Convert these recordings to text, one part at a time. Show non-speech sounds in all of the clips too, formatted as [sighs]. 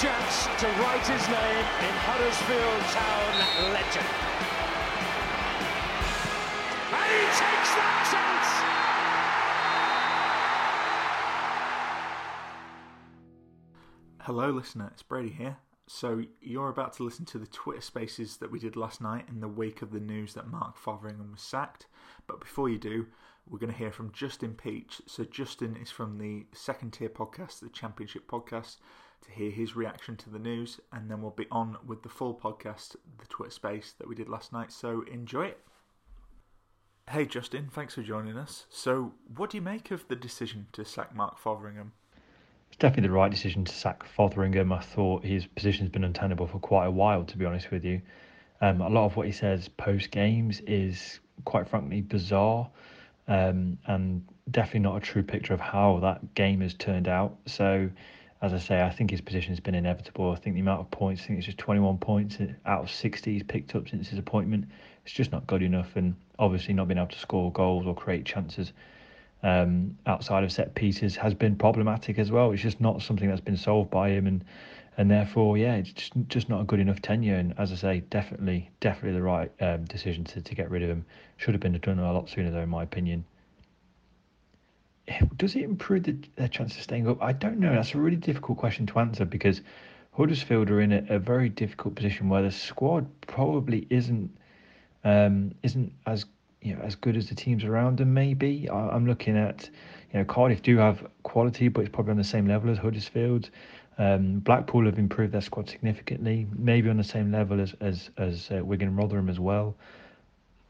Chance to write his name in Huddersfield Town legend. And he takes that chance! Hello, listener. It's Brady here. So, you're about to listen to the Twitter spaces that we did last night in the wake of the news that Mark Fotheringham was sacked. But before you do, we're going to hear from Justin Peach. So, Justin is from the second tier podcast, the Championship podcast to hear his reaction to the news, and then we'll be on with the full podcast, the Twitter space that we did last night. So enjoy it. Hey Justin, thanks for joining us. So, what do you make of the decision to sack Mark Fotheringham? It's definitely the right decision to sack Fotheringham. I thought his position's been untenable for quite a while, to be honest with you. Um, a lot of what he says post games is quite frankly bizarre um, and definitely not a true picture of how that game has turned out. So, as I say, I think his position has been inevitable. I think the amount of points, I think it's just 21 points out of 60 he's picked up since his appointment. It's just not good enough, and obviously not being able to score goals or create chances um, outside of set pieces has been problematic as well. It's just not something that's been solved by him, and and therefore, yeah, it's just just not a good enough tenure. And as I say, definitely, definitely the right um, decision to, to get rid of him. Should have been done a lot sooner, though, in my opinion does it improve the, their chance of staying up? I don't know. That's a really difficult question to answer because Huddersfield are in a, a very difficult position where the squad probably isn't um, isn't as you know as good as the teams around them. Maybe I, am looking at you know Cardiff do have quality, but it's probably on the same level as Huddersfield. Um, Blackpool have improved their squad significantly, maybe on the same level as as as uh, Wigan and Rotherham as well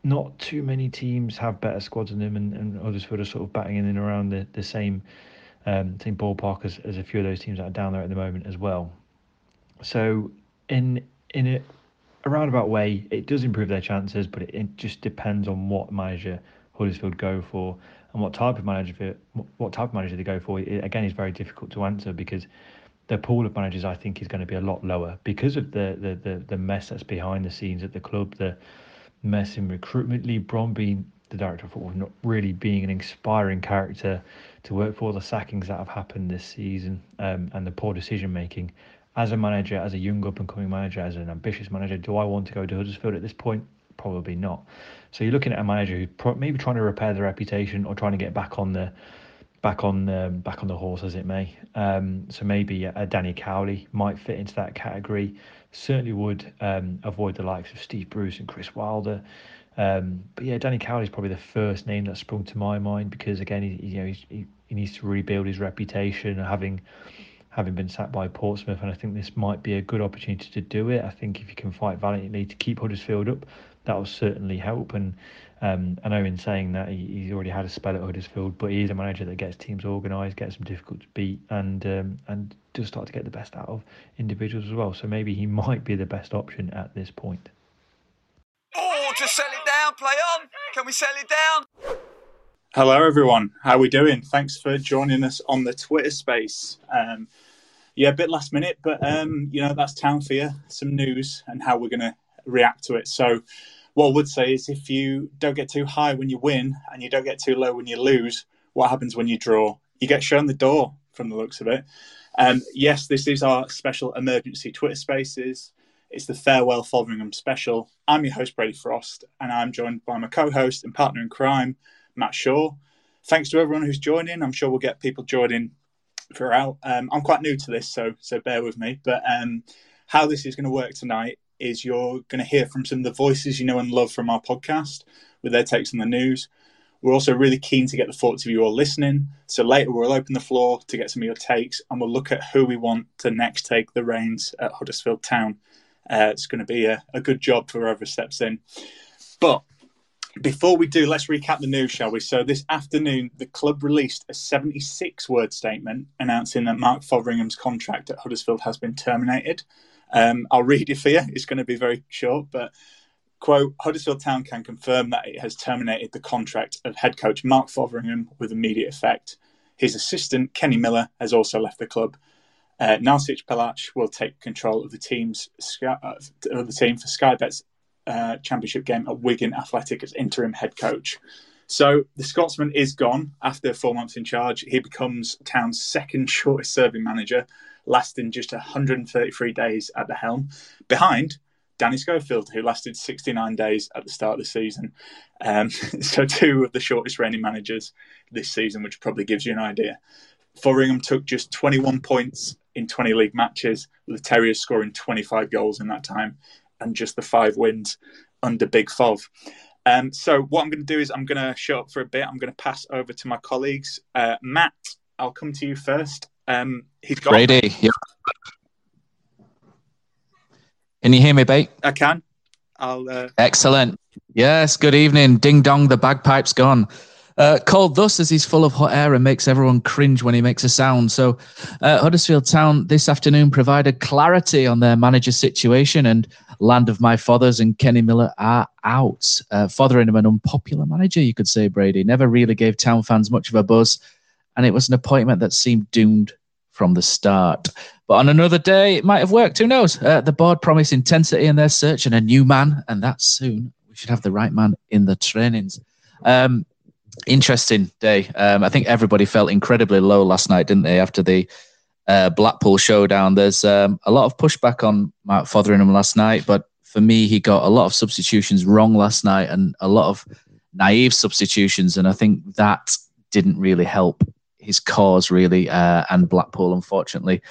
not too many teams have better squads than them, and, and Huddersfield are sort of batting in and around the, the same um, same ballpark as, as a few of those teams that are down there at the moment as well. So in in a, a roundabout way, it does improve their chances, but it, it just depends on what manager Huddersfield go for and what type of manager what type of manager they go for. It, again, is very difficult to answer because the pool of managers I think is going to be a lot lower because of the the the, the mess that's behind the scenes at the club. The mess in recruitment. Leigh Bromby, the director of football, not really being an inspiring character to work for. The sackings that have happened this season um, and the poor decision making. As a manager, as a young up and coming manager, as an ambitious manager, do I want to go to Huddersfield at this point? Probably not. So you're looking at a manager who's pro- maybe trying to repair the reputation or trying to get back on the back on um, back on the horse as it may. Um, so maybe a Danny Cowley might fit into that category certainly would um, avoid the likes of Steve Bruce and Chris Wilder. Um, but yeah, Danny Cowley is probably the first name that sprung to my mind because again, he, you know, he, he needs to rebuild his reputation, having having been sacked by Portsmouth, and I think this might be a good opportunity to do it. I think if you can fight valiantly to keep Huddersfield up, that will certainly help. And um, I know in saying that he, he's already had a spell at Huddersfield, but he is a manager that gets teams organised, gets them difficult to beat, and um, and does start to get the best out of individuals as well. So maybe he [laughs] might be the best option at this point. Oh, just sell it down. Play on. Can we sell it down? Hello, everyone. How are we doing? Thanks for joining us on the Twitter space. Um, Yeah, a bit last minute, but um, you know that's town for you. Some news and how we're going to react to it. So, what I would say is, if you don't get too high when you win and you don't get too low when you lose, what happens when you draw? You get shown the door from the looks of it. Um, yes, this is our special emergency Twitter Spaces. It's the Farewell Fotheringham special. I'm your host, Brady Frost, and I'm joined by my co host and partner in crime, Matt Shaw. Thanks to everyone who's joining. I'm sure we'll get people joining throughout. Um, I'm quite new to this, so so bear with me. But um, how this is going to work tonight is you're going to hear from some of the voices you know and love from our podcast with their takes on the news. We're also really keen to get the thoughts of you all listening. So later we'll open the floor to get some of your takes and we'll look at who we want to next take the reins at Huddersfield Town. Uh, it's going to be a, a good job for whoever steps in. But before we do, let's recap the news, shall we? So, this afternoon, the club released a 76 word statement announcing that Mark Fotheringham's contract at Huddersfield has been terminated. Um, I'll read it for you. It's going to be very short, but quote Huddersfield Town can confirm that it has terminated the contract of head coach Mark Fotheringham with immediate effect. His assistant, Kenny Miller, has also left the club. Uh, Narcís Pèlach will take control of the team's uh, of the team for Sky Bet's uh, championship game at Wigan Athletic as interim head coach. So the Scotsman is gone after four months in charge. He becomes Town's second shortest serving manager, lasting just 133 days at the helm, behind Danny Schofield, who lasted 69 days at the start of the season. Um, [laughs] so two of the shortest reigning managers this season, which probably gives you an idea. Fotheringham took just 21 points in 20 league matches, with the Terriers scoring 25 goals in that time and just the five wins under Big Fov. Um, so what I'm going to do is I'm going to shut up for a bit. I'm going to pass over to my colleagues. Uh, Matt, I'll come to you first. Um, he's got Brady. Yep. Can you hear me, Bate? I can. I'll. Uh... Excellent. Yes. Good evening. Ding dong. The bagpipe's gone. Uh, called thus as he's full of hot air and makes everyone cringe when he makes a sound. So, uh, Huddersfield Town this afternoon provided clarity on their manager situation, and Land of My Fathers and Kenny Miller are out. Uh, Fotheringham, an unpopular manager, you could say, Brady, never really gave Town fans much of a buzz, and it was an appointment that seemed doomed from the start. But on another day, it might have worked. Who knows? Uh, the board promised intensity in their search and a new man, and that soon. We should have the right man in the trainings. Um, interesting day. Um, I think everybody felt incredibly low last night, didn't they? After the uh, Blackpool showdown, there's um, a lot of pushback on Mark Fotheringham last night, but for me, he got a lot of substitutions wrong last night and a lot of naive substitutions, and I think that didn't really help his cause really. Uh, and Blackpool, unfortunately,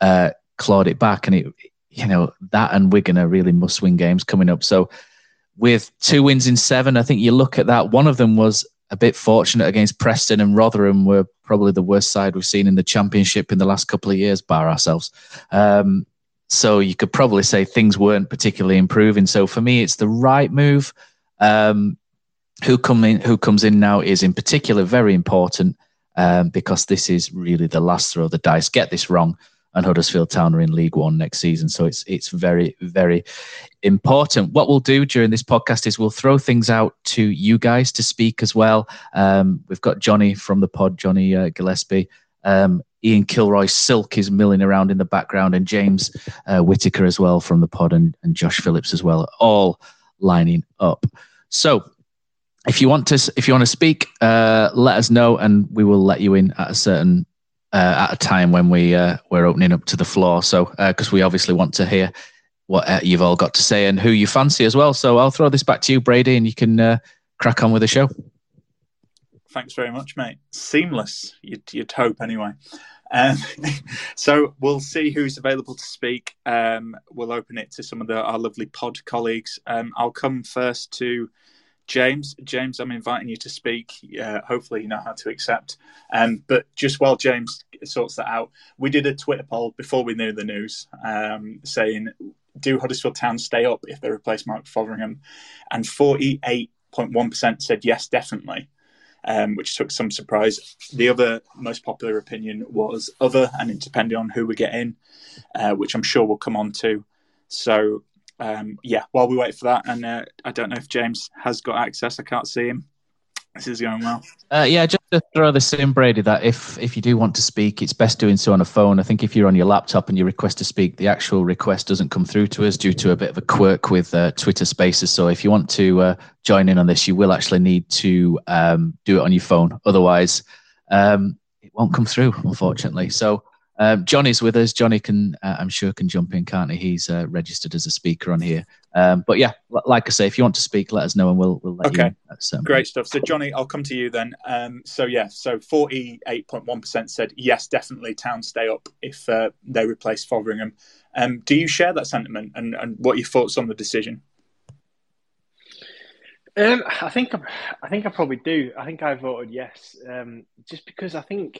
uh, clawed it back, and it, you know, that and Wigan are really must-win games coming up. So. With two wins in seven, I think you look at that. One of them was a bit fortunate against Preston and Rotherham were probably the worst side we've seen in the championship in the last couple of years, bar ourselves. Um, so you could probably say things weren't particularly improving. So for me, it's the right move. Um, who come in? Who comes in now is in particular very important um, because this is really the last throw of the dice. Get this wrong, and Huddersfield Town are in League One next season. So it's it's very very important. What we'll do during this podcast is we'll throw things out to you guys to speak as well. Um, we've got Johnny from the pod, Johnny uh, Gillespie. Um, Ian Kilroy Silk is milling around in the background, and James uh, Whitaker as well from the pod, and, and Josh Phillips as well, all lining up. So if you want to if you want to speak, uh, let us know, and we will let you in at a certain uh, at a time when we uh, we're opening up to the floor. So because uh, we obviously want to hear what uh, you've all got to say and who you fancy as well. So I'll throw this back to you, Brady, and you can uh, crack on with the show. Thanks very much, mate. Seamless, you'd, you'd hope anyway. Um, [laughs] so we'll see who's available to speak. Um, we'll open it to some of the, our lovely pod colleagues. Um, I'll come first to James, James, I'm inviting you to speak. Uh, hopefully, you know how to accept. Um, but just while James sorts that out, we did a Twitter poll before we knew the news, um, saying, "Do Huddersfield Town stay up if they replace Mark Fotheringham?" And 48.1% said yes, definitely. Um, which took some surprise. The other most popular opinion was other, and depending on who we get in, uh, which I'm sure we'll come on to. So um, yeah, while we wait for that, and uh, I don't know if James has got access. I can't see him. This is going well. Uh, yeah, just to throw this in, Brady, that if if you do want to speak, it's best doing so on a phone. I think if you're on your laptop and you request to speak, the actual request doesn't come through to us due to a bit of a quirk with uh, Twitter Spaces. So if you want to uh, join in on this, you will actually need to um, do it on your phone. Otherwise, um, it won't come through, unfortunately. So um, Johnny's with us. Johnny can, uh, I'm sure, can jump in, can't he? He's uh, registered as a speaker on here. Um, but yeah, like I say, if you want to speak, let us know and we'll we'll let okay. you. Um, Great stuff. So Johnny, I'll come to you then. Um, so yeah, so 48.1% said yes, definitely. Town stay up if uh, they replace Fotheringham. Um, do you share that sentiment and, and what are your thoughts on the decision? Um, I think I think I probably do. I think I voted yes, um, just because I think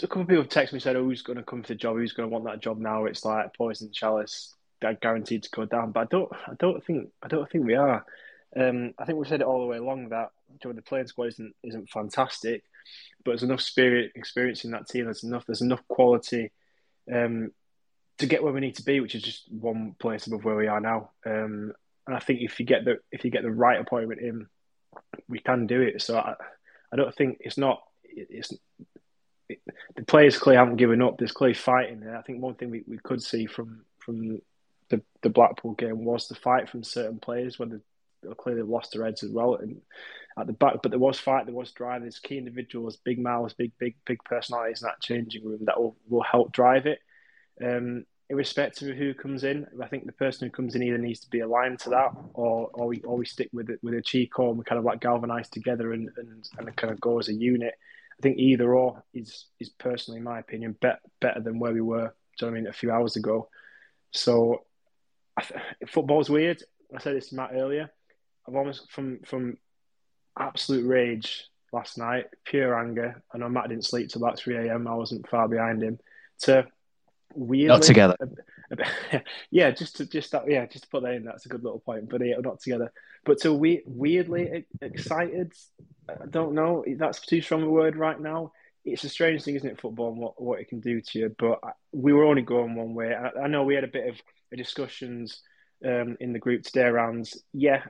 a couple of people have texted me said, oh, "Who's going to come for the job? Who's going to want that job now?" It's like poison chalice, they're guaranteed to go down. But I don't, I don't think, I don't think we are. Um, I think we've said it all the way along that you the playing squad isn't isn't fantastic, but there's enough spirit, experience in that team. There's enough, there's enough quality um, to get where we need to be, which is just one place above where we are now. Um, and I think if you get the if you get the right appointment in, we can do it. So I, I don't think it's not it's the players clearly haven't given up. There's clearly fighting there. I think one thing we, we could see from from the, the Blackpool game was the fight from certain players when they clearly lost their heads as well and at the back. But there was fight, there was drive. There's key individuals, big mouths, big big big personalities in that changing room that will, will help drive it. Um, irrespective of who comes in, I think the person who comes in either needs to be aligned to that, or or we or we stick with it with a Chico and we kind of like galvanise together and, and and kind of go as a unit. I think either or is is personally, in my opinion, bet, better than where we were. Do you know I mean a few hours ago? So football's weird. I said this to Matt earlier. I've almost from from absolute rage last night, pure anger. I know Matt didn't sleep till about three a.m. I wasn't far behind him. To weirdly, not together. [laughs] Yeah, just to just that. Yeah, just to put that in. That's a good little point. But yeah, not together. But so we, weirdly excited. I don't know. That's too strong a word right now. It's a strange thing, isn't it? Football and what, what it can do to you. But we were only going one way. I, I know we had a bit of a discussions um, in the group today around, yeah,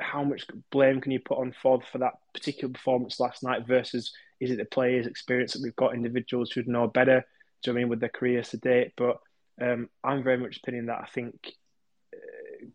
how much blame can you put on Ford for that particular performance last night versus is it the players' experience that we've got individuals who know better? Do you know I mean with their careers to date? But um, I'm very much opinion that I think uh,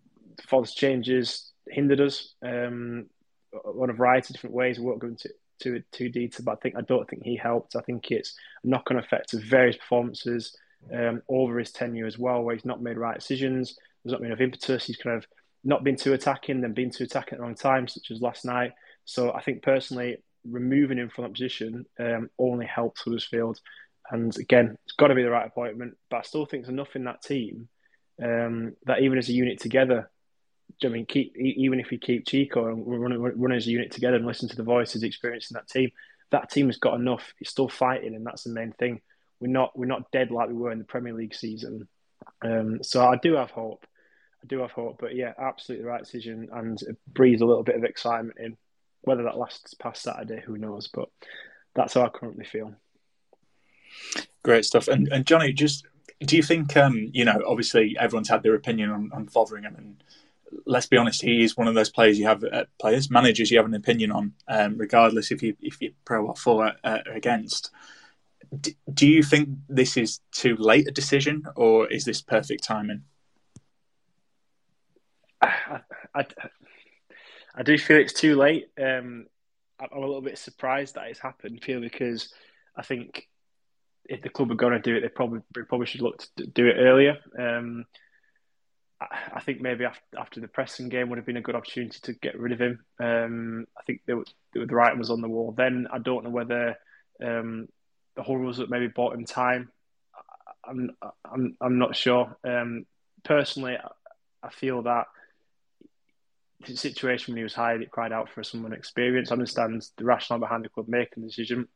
Ford's changes hindered us. Um, on a variety of different ways. We won't go into too too detail, but I think I don't think he helped. I think it's a knock-on effect of various performances um, over his tenure as well, where he's not made right decisions. There's not been enough impetus. He's kind of not been too attacking, then been too attacking at the wrong time, such as last night. So I think personally, removing him from that position um, only helps Huddersfield. And again, it's got to be the right appointment. But I still think there's enough in that team um, that even as a unit together, I mean, keep even if we keep Chico and running, run as a unit together and listen to the voices, experience in that team, that team has got enough. It's still fighting, and that's the main thing. We're not we're not dead like we were in the Premier League season. Um, so I do have hope. I do have hope, but yeah, absolutely the right decision, and it breathes a little bit of excitement in. Whether that lasts past Saturday, who knows? But that's how I currently feel. Great stuff. And and Johnny, just do you think um, you know? Obviously, everyone's had their opinion on, on Fotheringham, and let's be honest, he is one of those players you have uh, players managers you have an opinion on, um, regardless if you if you're pro or for uh, against. D- do you think this is too late a decision, or is this perfect timing? I, I, I do feel it's too late. Um, I'm a little bit surprised that it's happened, purely because I think if the club are going to do it, they probably probably should look to do it earlier. Um, I think maybe after the Preston game would have been a good opportunity to get rid of him. Um, I think the, the writing was on the wall. Then I don't know whether um, the whole rules that maybe bought him time. I'm I'm I'm not sure. Um, personally, I feel that the situation when he was hired, it cried out for someone experienced. I understand the rationale behind the club making the decision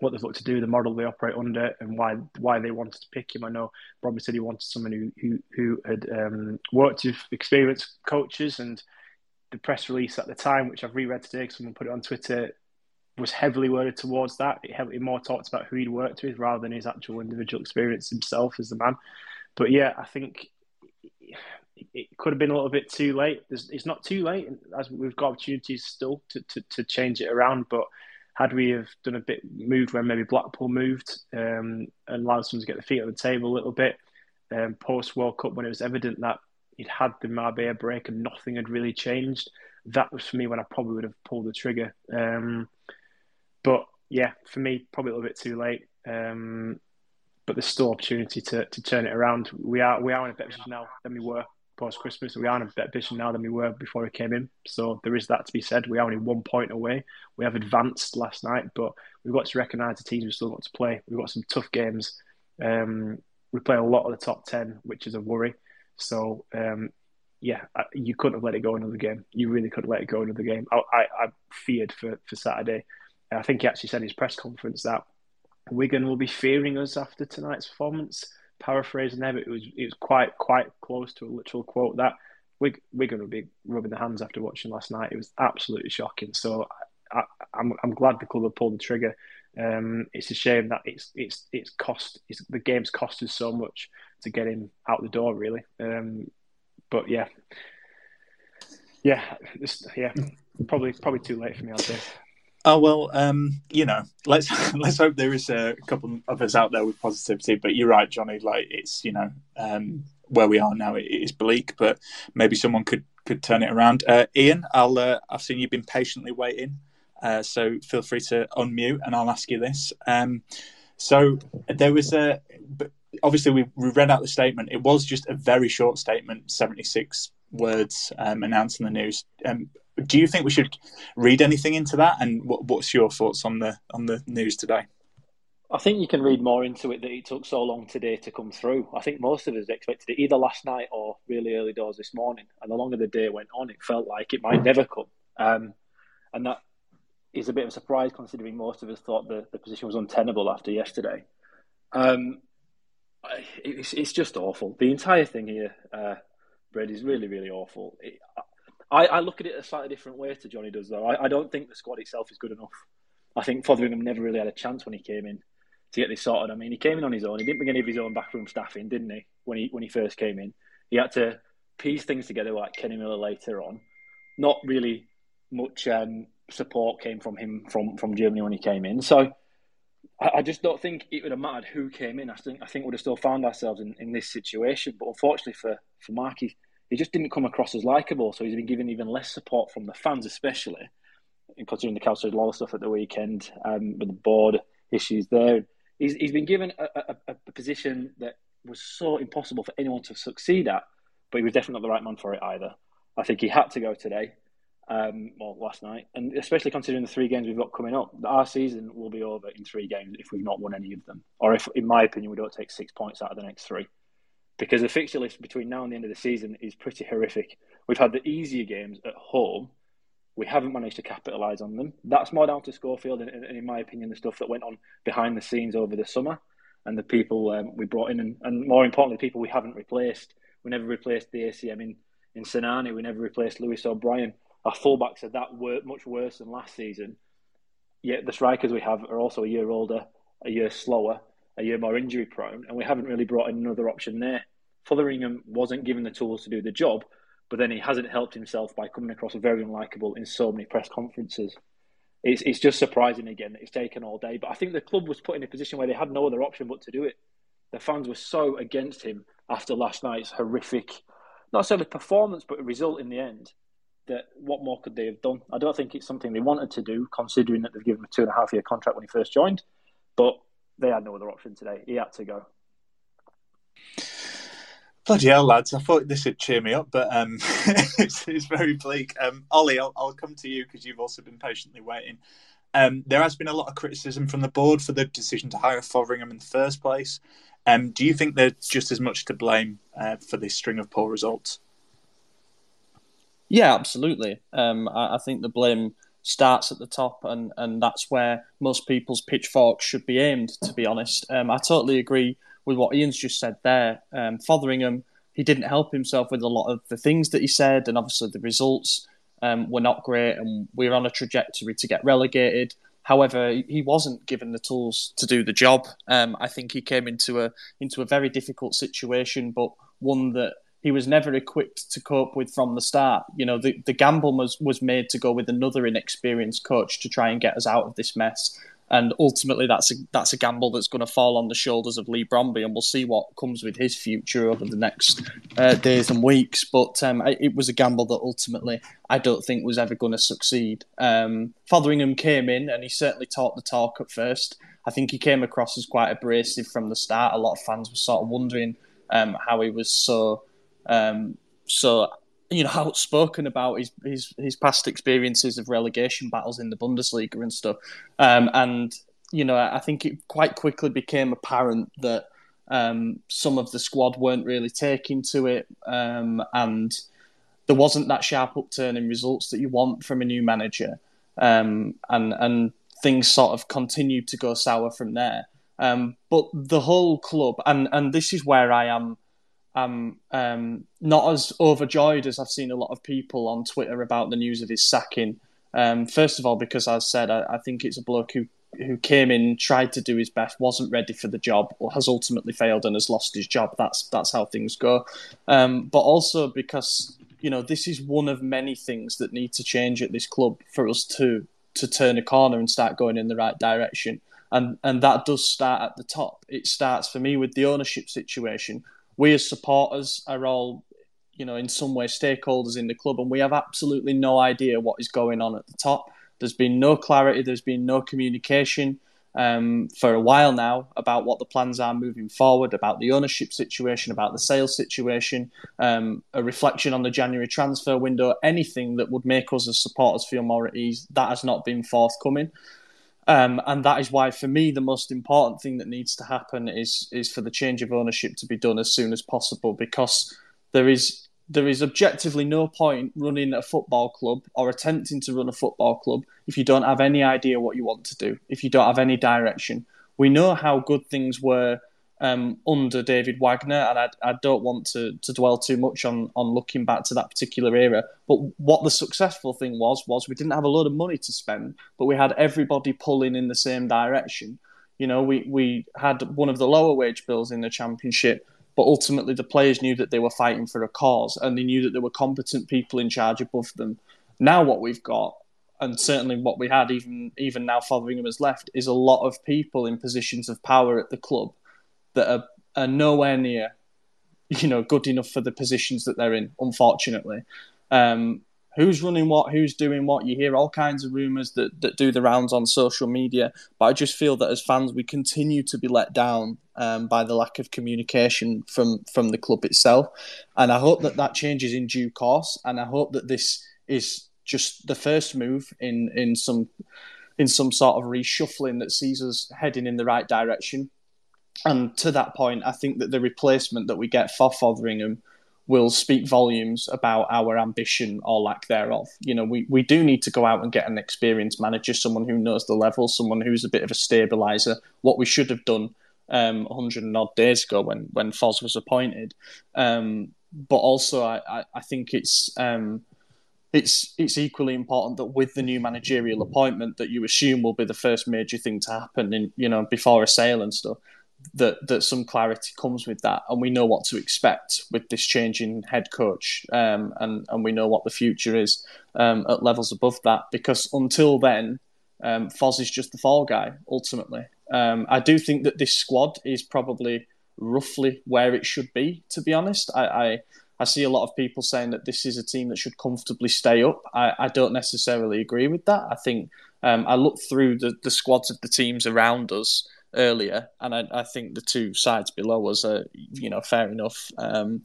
what they've looked to do, the model they operate under, and why why they wanted to pick him. I know Bobby said he wanted someone who who, who had um, worked with experienced coaches, and the press release at the time, which I've reread today, because someone put it on Twitter, was heavily worded towards that. It heavily more talked about who he'd worked with rather than his actual individual experience himself as the man. But yeah, I think it could have been a little bit too late. It's not too late, as we've got opportunities still to, to, to change it around, but had we have done a bit moved when maybe Blackpool moved um, and allowed someone to get the feet on the table a little bit um, post World Cup when it was evident that he'd had the Marbella break and nothing had really changed. That was for me when I probably would have pulled the trigger. Um, but yeah, for me, probably a little bit too late. Um, but there's still opportunity to, to turn it around. We are we are in a better position now than we were post Christmas. We are in a better position now than we were before we came in. So there is that to be said. We are only one point away. We have advanced last night, but we've got to recognise the teams we've still got to play. We've got some tough games. Um, we play a lot of the top ten, which is a worry. So um, yeah, you couldn't have let it go another game. You really couldn't let it go another game. I, I, I feared for, for Saturday. I think he actually said in his press conference that Wigan will be fearing us after tonight's performance. Paraphrasing there, but it was it was quite quite close to a literal quote that we we're going to be rubbing the hands after watching last night. It was absolutely shocking. So I, am I'm, I'm glad the club have pulled the trigger. Um, it's a shame that it's it's it's cost it's, the game's cost us so much to get him out the door, really. Um, but yeah, yeah, yeah, probably probably too late for me. I'd say. Oh well, um, you know, let's [laughs] let's hope there is a couple of us out there with positivity. But you're right, Johnny. Like it's you know um, where we are now, it is bleak, but maybe someone could could turn it around. Uh, Ian, I'll uh, I've seen you've been patiently waiting, uh, so feel free to unmute and I'll ask you this. Um, so there was a obviously we, we read out the statement. It was just a very short statement, seventy six words um, announcing the news. Um, do you think we should read anything into that? And what, what's your thoughts on the on the news today? I think you can read more into it that it took so long today to come through. I think most of us expected it either last night or really early doors this morning. And the longer the day went on, it felt like it might never come. Um, and that is a bit of a surprise considering most of us thought the, the position was untenable after yesterday. Um, it's, it's just awful. The entire thing here, uh, Brad, is really, really awful. It, I, I, look at it a slightly different way to Johnny does, though. I, I, don't think the squad itself is good enough. I think Fotheringham never really had a chance when he came in to get this sorted. I mean, he came in on his own. He didn't bring any of his own backroom staff in, didn't he? When he when he first came in, he had to piece things together like Kenny Miller later on. Not really much um, support came from him from from Germany when he came in. So I, I, just don't think it would have mattered who came in. I think I think we'd have still found ourselves in, in this situation. But unfortunately for for Mark, he, he just didn't come across as likable. So he's been given even less support from the fans, especially considering the Calcio Law stuff at the weekend um, with the board issues there. He's, he's been given a, a, a, position that was so impossible for anyone to succeed at, but he was definitely not the right man for it either. I think he had to go today, um, well, last night, and especially considering the three games we've got coming up. Our season will be over in three games if we've not won any of them, or if, in my opinion, we don't take six points out of the next three because the fixture list between now and the end of the season is pretty horrific. We've had the easier games at home. We haven't managed to capitalise on them. That's more down to Schofield and, and, in my opinion, the stuff that went on behind the scenes over the summer and the people um, we brought in, and, and, more importantly, the people we haven't replaced. We never replaced the ACM in, in Sinani. We never replaced Lewis O'Brien. Our fullbacks are that wor- much worse than last season. Yet the strikers we have are also a year older, a year slower, a year more injury prone, and we haven't really brought in another option there. Fotheringham wasn't given the tools to do the job, but then he hasn't helped himself by coming across very unlikable in so many press conferences. It's, it's just surprising again that it's taken all day. But I think the club was put in a position where they had no other option but to do it. The fans were so against him after last night's horrific, not necessarily performance, but result in the end. That what more could they have done? I don't think it's something they wanted to do, considering that they've given him a two and a half year contract when he first joined. But they had no other option today. He had to go. Bloody hell, lads! I thought this would cheer me up, but um, [laughs] it's, it's, very bleak. Um, Ollie, I'll, I'll come to you because you've also been patiently waiting. Um, there has been a lot of criticism from the board for the decision to hire Fotheringham in the first place. Um, do you think they're just as much to blame uh, for this string of poor results? Yeah, absolutely. Um, I, I, think the blame starts at the top, and, and that's where most people's pitchforks should be aimed, to be honest. Um, I totally agree with what Ian's just said there. Um, Fotheringham, he didn't help himself with a lot of the things that he said, and obviously the results um, were not great, and we are on a trajectory to get relegated. However, he wasn't given the tools to do the job. Um, I think he came into a into a very difficult situation, but one that he was never equipped to cope with from the start. You know, the, the gamble was, was made to go with another inexperienced coach to try and get us out of this mess. And ultimately, that's a, that's a gamble that's going to fall on the shoulders of Leigh Bromby, and we'll see what comes with his future over the next uh, days and weeks. But um, it was a gamble that ultimately I don't think was ever going to succeed. Um, Fotheringham came in, and he certainly talked the talk at first. I think he came across as quite abrasive from the start. A lot of fans were sort of wondering um, how he was so um, so you know [laughs] outspoken about his, his his past experiences of relegation battles in the Bundesliga and stuff. Um, and you know, I think it quite quickly became apparent that um, some of the squad weren't really taking to it, um, and there wasn't that sharp upturn in results that you want from a new manager. Um, and and things sort of continued to go sour from there. Um, but the whole club, and and this is where I am I'm um, not as overjoyed as I've seen a lot of people on Twitter about the news of his sacking. Um, first of all, because as I said, I, I, think it's a bloke who who came in, tried to do his best, wasn't ready for the job, or has ultimately failed and has lost his job. That's that's how things go. Um, but also because you know this is one of many things that need to change at this club for us to to turn a corner and start going in the right direction. And and that does start at the top. It starts for me with the ownership situation we as supporters are all, you know, in some way stakeholders in the club, and we have absolutely no idea what is going on at the top. There's been no clarity. There's been no communication um, for a while now about what the plans are moving forward, about the ownership situation, about the sales situation, um, a reflection on the January transfer window, anything that would make us as supporters feel more at ease. That has not been forthcoming. Um, and that is why, for me, the most important thing that needs to happen is is for the change of ownership to be done as soon as possible, because there is there is objectively no point running a football club or attempting to run a football club if you don't have any idea what you want to do, if you don't have any direction. We know how good things were um, under David Wagner, and I, I don't want to, to dwell too much on, on looking back to that particular era. But what the successful thing was was we didn't have a lot of money to spend, but we had everybody pulling in the same direction. You know, we, we had one of the lower wage bills in the championship, but ultimately the players knew that they were fighting for a cause, and they knew that there were competent people in charge above them. Now what we've got and certainly what we had even even now Fotheringham has left is a lot of people in positions of power at the club that are, are nowhere near, you know, good enough for the positions that they're in. Unfortunately, um, who's running what, who's doing what. You hear all kinds of rumours that, that do the rounds on social media, but I just feel that as fans, we continue to be let down um, by the lack of communication from from the club itself, and I hope that that changes in due course, and I hope that this is just the first move in in some in some sort of reshuffling that sees us heading in the right direction and to that point, I think that the replacement that we get for Fotheringham will speak volumes about our ambition or lack thereof. You know, we, we do need to go out and get an experienced manager, someone who knows the level, someone who's a bit of a stabiliser. What we should have done um, 100 and odd days ago when when Foz was appointed. Um, but also, I, I, I think it's um, it's it's equally important that with the new managerial appointment that you assume will be the first major thing to happen in you know before a sale and stuff that that some clarity comes with that, and we know what to expect with this change in head coach, um, and and we know what the future is um, at levels above that. Because until then, um, Foz is just the fall guy ultimately. Um, I do think that this squad is probably roughly where it should be. To be honest, I, I I see a lot of people saying that this is a team that should comfortably stay up. I, I don't necessarily agree with that. I think um, I look through the, the squads of the teams around us earlier, and I, I think the two sides below us are, you know, fair enough. Um,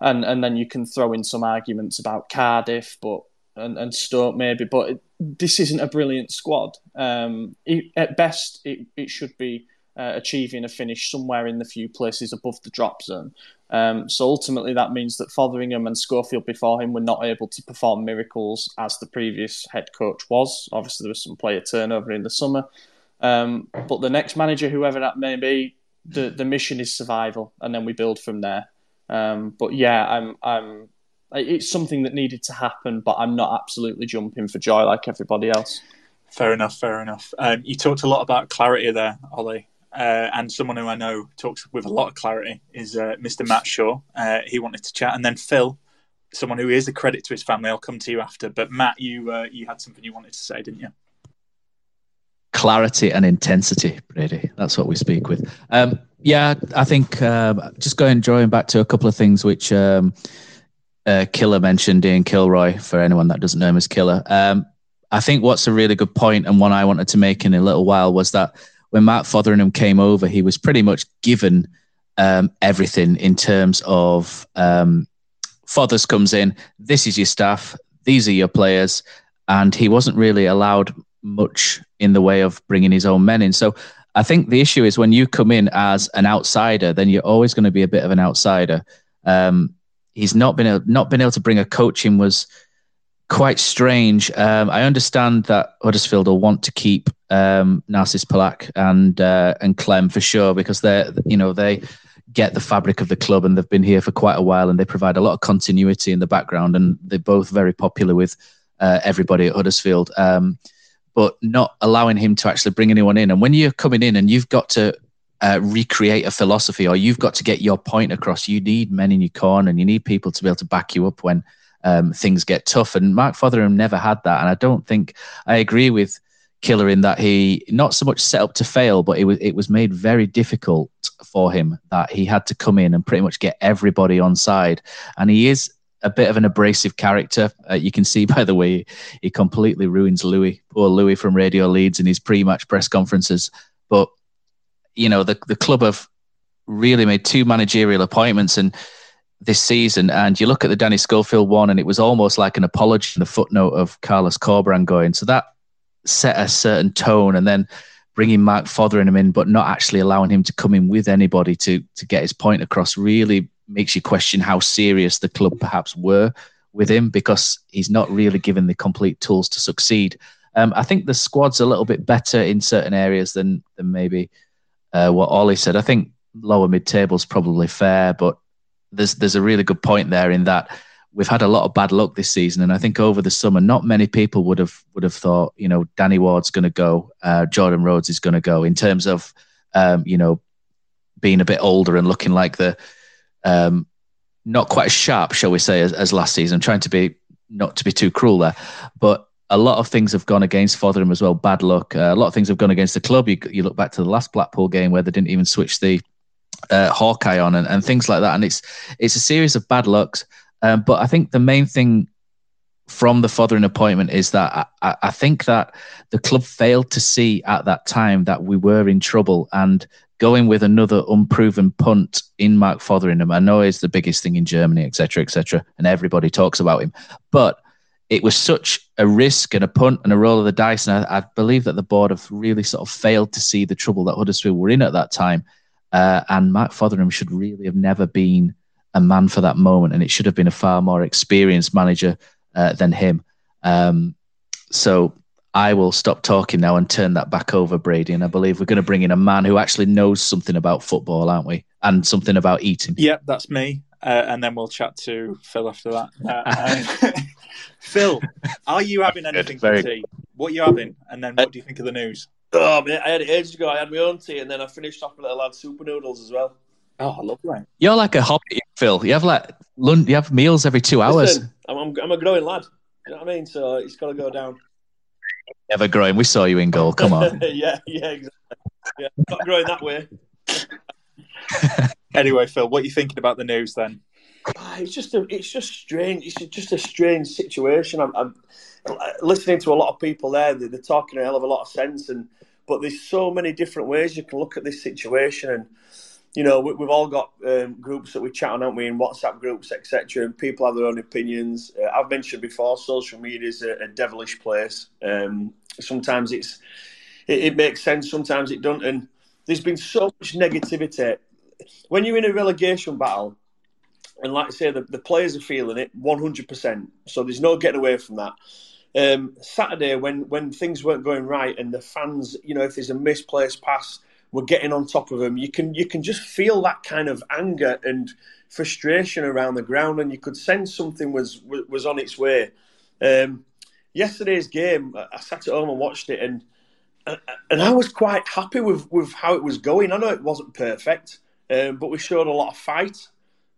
and and then you can throw in some arguments about Cardiff, but and, and Stoke maybe, but it, this isn't a brilliant squad. Um, it, at best, it, it should be uh, achieving a finish somewhere in the few places above the drop zone. Um, so ultimately, that means that Fotheringham and Schofield before him were not able to perform miracles as the previous head coach was. Obviously, there was some player turnover in the summer. Um, but the next manager, whoever that may be, the, the mission is survival, and then we build from there. Um, but yeah, I'm I'm it's something that needed to happen, but I'm not absolutely jumping for joy like everybody else. Fair enough, fair enough. Um, you talked a lot about clarity there, Ollie. uh, and someone who I know talks with a lot of clarity is uh, Mr. Matt Shaw. Uh, he wanted to chat, and then Phil, someone who is a credit to his family. I'll come to you after. But Matt, you uh, you had something you wanted to say, didn't you? Clarity and intensity, Brady. That's what we speak with. Um, yeah, I think um, just going drawing back to a couple of things which um, uh, Killer mentioned, Ian Kilroy. For anyone that doesn't know him as Killer, um, I think what's a really good point and one I wanted to make in a little while was that when Matt Fotheringham came over, he was pretty much given um, everything in terms of um, Fothers comes in, this is your staff, these are your players, and he wasn't really allowed much in the way of bringing his own men in. So I think the issue is when you come in as an outsider, then you're always going to be a bit of an outsider. Um, he's not been able, not been able to bring a coach in was quite strange. Um, I understand that Huddersfield will want to keep um, Narcís Pèlach and uh, and Clem for sure because they're you know they get the fabric of the club and they've been here for quite a while and they provide a lot of continuity in the background and they're both very popular with uh, everybody at Huddersfield. Um, but not allowing him to actually bring anyone in. And when you're coming in and you've got to uh, recreate a philosophy or you've got to get your point across, you need men in your corner and you need people to be able to back you up when um, things get tough. And Mark Fotheringham never had that. And I don't think I agree with Killer in that he not so much set up to fail, but it was it was made very difficult for him that he had to come in and pretty much get everybody on side. And he is a bit of an abrasive character. Uh, you can see [laughs] by the way he completely ruins Louis, poor Louis from Radio Leeds in his pre-match press conferences. But you know the the club have really made two managerial appointments and this season, and you look at the Danny Schofield one, and it was almost like an apology in the footnote of Carlos Corberán going. So that set a certain tone, and then bringing Mark Fotheringham in, but not actually allowing him to come in with anybody to to get his point across, really makes you question how serious the club perhaps were with him because he's not really given the complete tools to succeed. Um, I think the squad's a little bit better in certain areas than than maybe uh, what Ollie said. I think lower mid table is probably fair, but there's there's a really good point there in that we've had a lot of bad luck this season, and I think over the summer, not many people would have would have thought, you know, Danny Ward's going to go, uh, Jordan Rhodes is going to go, in terms of, um, you know, being a bit older and looking like the, um, not quite as sharp, shall we say, as, as last season. I'm trying to be not to be too cruel there, but a lot of things have gone against Fotheringham as well. Bad luck. Uh, a lot of things have gone against the club. You, you look back to the last Blackpool game where they didn't even switch the uh, Hawkeye on and, and things like that. And it's it's a series of bad lucks. Um, but I think the main thing from the Fotheringham appointment is that I, I, think that the club failed to see at that time that we were in trouble and going with another unproven punt in Mark Fotheringham. I know he's the biggest thing in Germany, etc., etc., and everybody talks about him, but it was such a risk and a punt and a roll of the dice, and I, I believe that the board have really sort of failed to see the trouble that Huddersfield were in at that time uh, and Mark Fotheringham should really have never been a man for that moment, and it should have been a far more experienced manager uh, than him. Um, so I will stop talking now and turn that back over, Brady. And I believe we're going to bring in a man who actually knows something about football, aren't we? And something about eating. Yep, that's me. Uh, and then we'll chat to Phil after that. Uh, [laughs] Phil, are you having anything for tea? What are you having? And then what do you think of the news? Oh, man, I had it ages ago. I had my own tea, and then I finished off with a little super noodles as well. Oh, I love that. You're like a hobbit, Phil. You have like lunch, you have meals every two hours. Listen, I'm, I'm, I'm, a growing lad. You know what I mean? So it's got to go down. Never growing. We saw you in goal. Come on. [laughs] yeah, yeah, exactly. Yeah, not growing that way. [laughs] anyway, Phil, what are you thinking about the news then? Ah, it's just a, it's just strange. It's just a strange situation. I'm, I'm listening to a lot of people there. They're, they're talking a hell of a lot of sense, and but there's so many different ways you can look at this situation, and you know we, have all got um, groups that we chat on, aren't we? In WhatsApp groups, etc. And people have their own opinions. Uh, I've mentioned before, social media is a, a devilish place. Um, sometimes it's it, it makes sense, sometimes it doesn't, and there's been so much negativity when you're in a relegation battle and like I say, the, the players are feeling it 100%. So there's no getting away from that. Um, Saturday, when when things weren't going right, and the fans, you know, if there's a misplaced pass, were getting on top of them. You can you can just feel that kind of anger and frustration around the ground, and you could sense something was was on its way. Um, yesterday's game, I sat at home and watched it, and and I was quite happy with, with how it was going. I know it wasn't perfect, um, but we showed a lot of fight,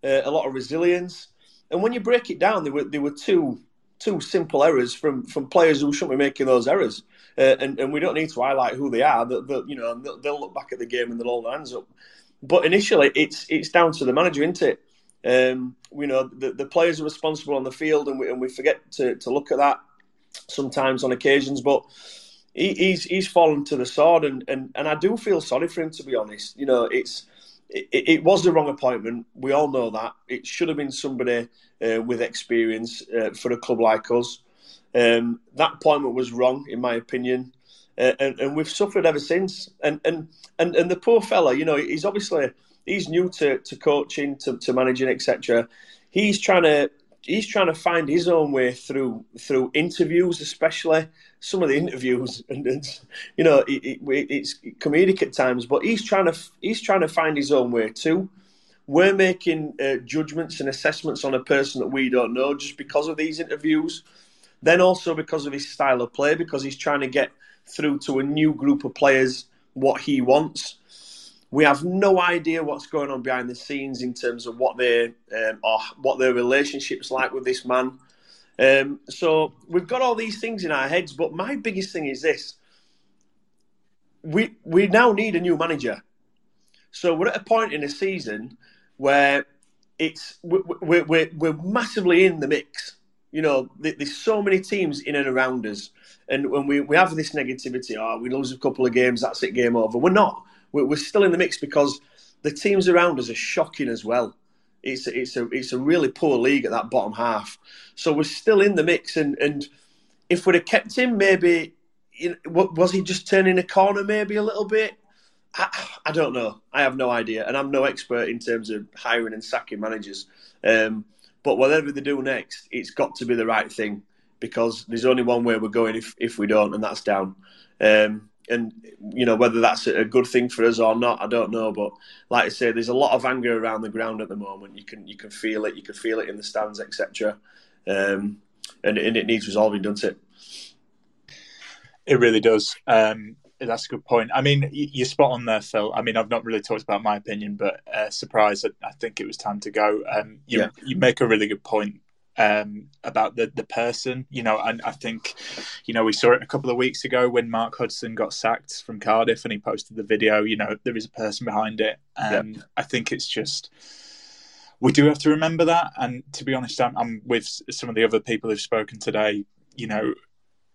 uh, a lot of resilience. And when you break it down, there were there were two two simple errors from from players who shouldn't be making those errors. Uh, and, and we don't need to highlight who they are. That you know they'll, they'll, look back at the game and they'll hold their hands up. But initially, it's it's down to the manager, isn't it? Um, you know the, the players are responsible on the field, and we, and we forget to, to look at that sometimes on occasions. But he, he's he's fallen to the sword, and, and, and I do feel sorry for him to be honest. You know, it's it, was the wrong appointment. We all know that it should have been somebody uh, with experience uh, for a club like us. Um, that appointment was wrong, in my opinion, uh, and, and we've suffered ever since. And and and and the poor fella, you know, he's obviously he's new to, to coaching, to, to managing, etc. He's trying to he's trying to find his own way through through interviews, especially some of the interviews, [laughs] and, you know it, it, it's comedic at times. But he's trying to he's trying to find his own way too. We're making uh, judgments and assessments on a person that we don't know just because of these interviews. Then also because of his style of play, because he's trying to get through to a new group of players what he wants. We have no idea what's going on behind the scenes in terms of what their um, or what their relationships like with this man. Um, so we've got all these things in our heads, but my biggest thing is this: we we now need a new manager. So we're at a point in a season where it's we're, we're, we're massively in the mix. You know, there's so many teams in and around us, and when we, we have this negativity, oh, we lose a couple of games, that's it, game over. We're not we're, we're still in the mix because the teams around us are shocking as well. It's a, it's a it's a really poor league at that bottom half. So we're still in the mix, and and if we'd have kept him, maybe you know, was he just turning a corner, maybe a little bit. I, I, don't know. I have no idea, and I'm no expert in terms of hiring and sacking managers. Um, but whatever they do next, it's got to be the right thing because there's only one way we're going if if we don't, and that's down. Um, and you know whether that's a good thing for us or not, I don't know. But like I say, there's a lot of anger around the ground at the moment. You can you can feel it. You can feel it in the stands, etc. Um, and, and it needs resolving, doesn't it? It really does. Um, that's a good point. I mean, you're spot on there, Phil. I mean, I've not really talked about my opinion, but uh, surprise, I, I, think it was time to go. Um, you, yeah. you make a really good point um, about the the person. You know, and I think, you know, we saw it a couple of weeks ago when Mark Hudson got sacked from Cardiff, and he posted the video. You know, there is a person behind it. Um, yep. I think it's just we do have to remember that. And to be honest, I'm, I'm with some of the other people who've spoken today. You know,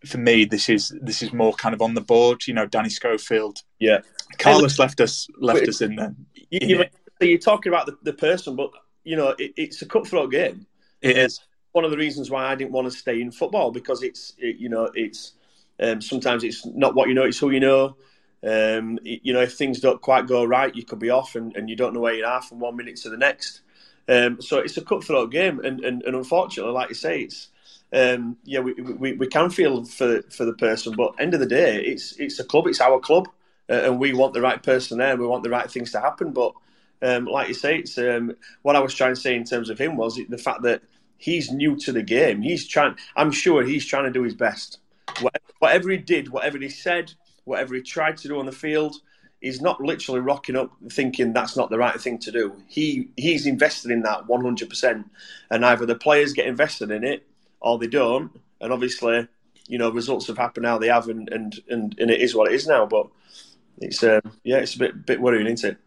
for me, this is this is more kind of on the board. You know, Danny Schofield. Yeah, Carlos left us left us in there. You, you're talking about the, the person, but you know, it, it's a cutthroat game. It is one of the reasons why I didn't want to stay in football because it's it, you know it's um, sometimes it's not what you know, it's who you know. Um, you know, if things don't quite go right, you could be off and, and you don't know where you are from one minute to the next. Um, so it's a cutthroat game, and, and, and unfortunately, like you say, it's um, yeah, we, we, we can feel for for the person, but end of the day, it's it's a club, it's our club, uh, and we want the right person there, we want the right things to happen. But um, like you say, it's um, what I was trying to say in terms of him was the fact that he's new to the game. He's trying. I'm sure he's trying to do his best. Whatever he did, whatever he said, whatever he tried to do on the field, he's not literally rocking up thinking that's not the right thing to do. He he's invested in that 100, percent and either the players get invested in it or they don't. And obviously, you know, results have happened now they have, and and and, and it is what it is now. But it's um, yeah, it's a bit bit worrying, isn't it?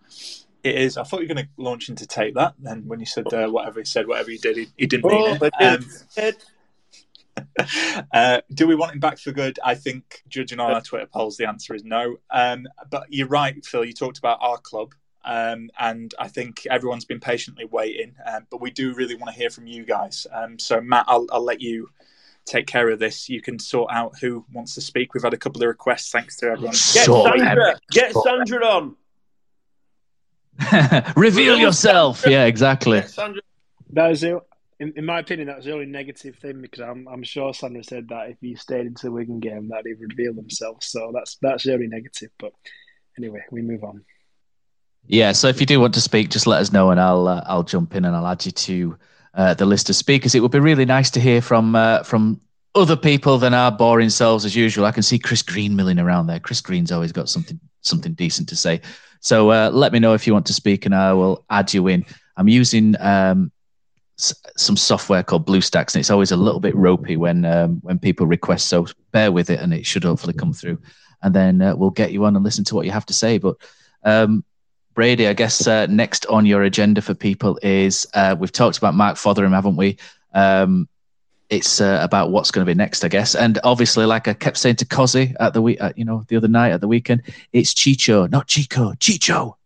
It is. I thought you were going to launch into take that. Then when you said uh, whatever he said, whatever he did, he, he didn't mean oh, it. Um, [laughs] uh, do we want him back for good? I think, judging on our Twitter polls, the answer is no. Um, but you're right, Phil. You talked about our club, um, and I think everyone's been patiently waiting. Um, but we do really want to hear from you guys. Um, so, Matt, I'll, I'll, let you take care of this. You can sort out who wants to speak. We've had a couple of requests. Thanks to everyone. Get Sandra. Get Sandra on. [laughs] Reveal yourself. Yeah, exactly. That is it. In, in, my opinion, that's the only negative thing because I'm, I'm sure Sandra said that if he stayed into the Wigan game, that he'd reveal himself. So that's that's the only negative. But anyway, we move on. Yeah. So if you do want to speak, just let us know, and I'll uh, I'll jump in and I'll add you to uh, the list of speakers. It would be really nice to hear from uh, from other people than our boring selves as usual. I can see Chris Green milling around there. Chris Green's always got something something decent to say. So uh, let me know if you want to speak, and I will add you in. I'm using um, s- some software called BlueStacks, and it's always a little bit ropey when um, when people request. So bear with it, and it should hopefully come through. And then uh, we'll get you on and listen to what you have to say. But um, Brady, I guess uh, next on your agenda for people is uh, we've talked about Mark Fotheringham, haven't we? Um, it's uh, about what's going to be next, I guess. And obviously, like I kept saying to Cozzy at the week, you know, the other night at the weekend, it's Chicho, not Chico, Chicho.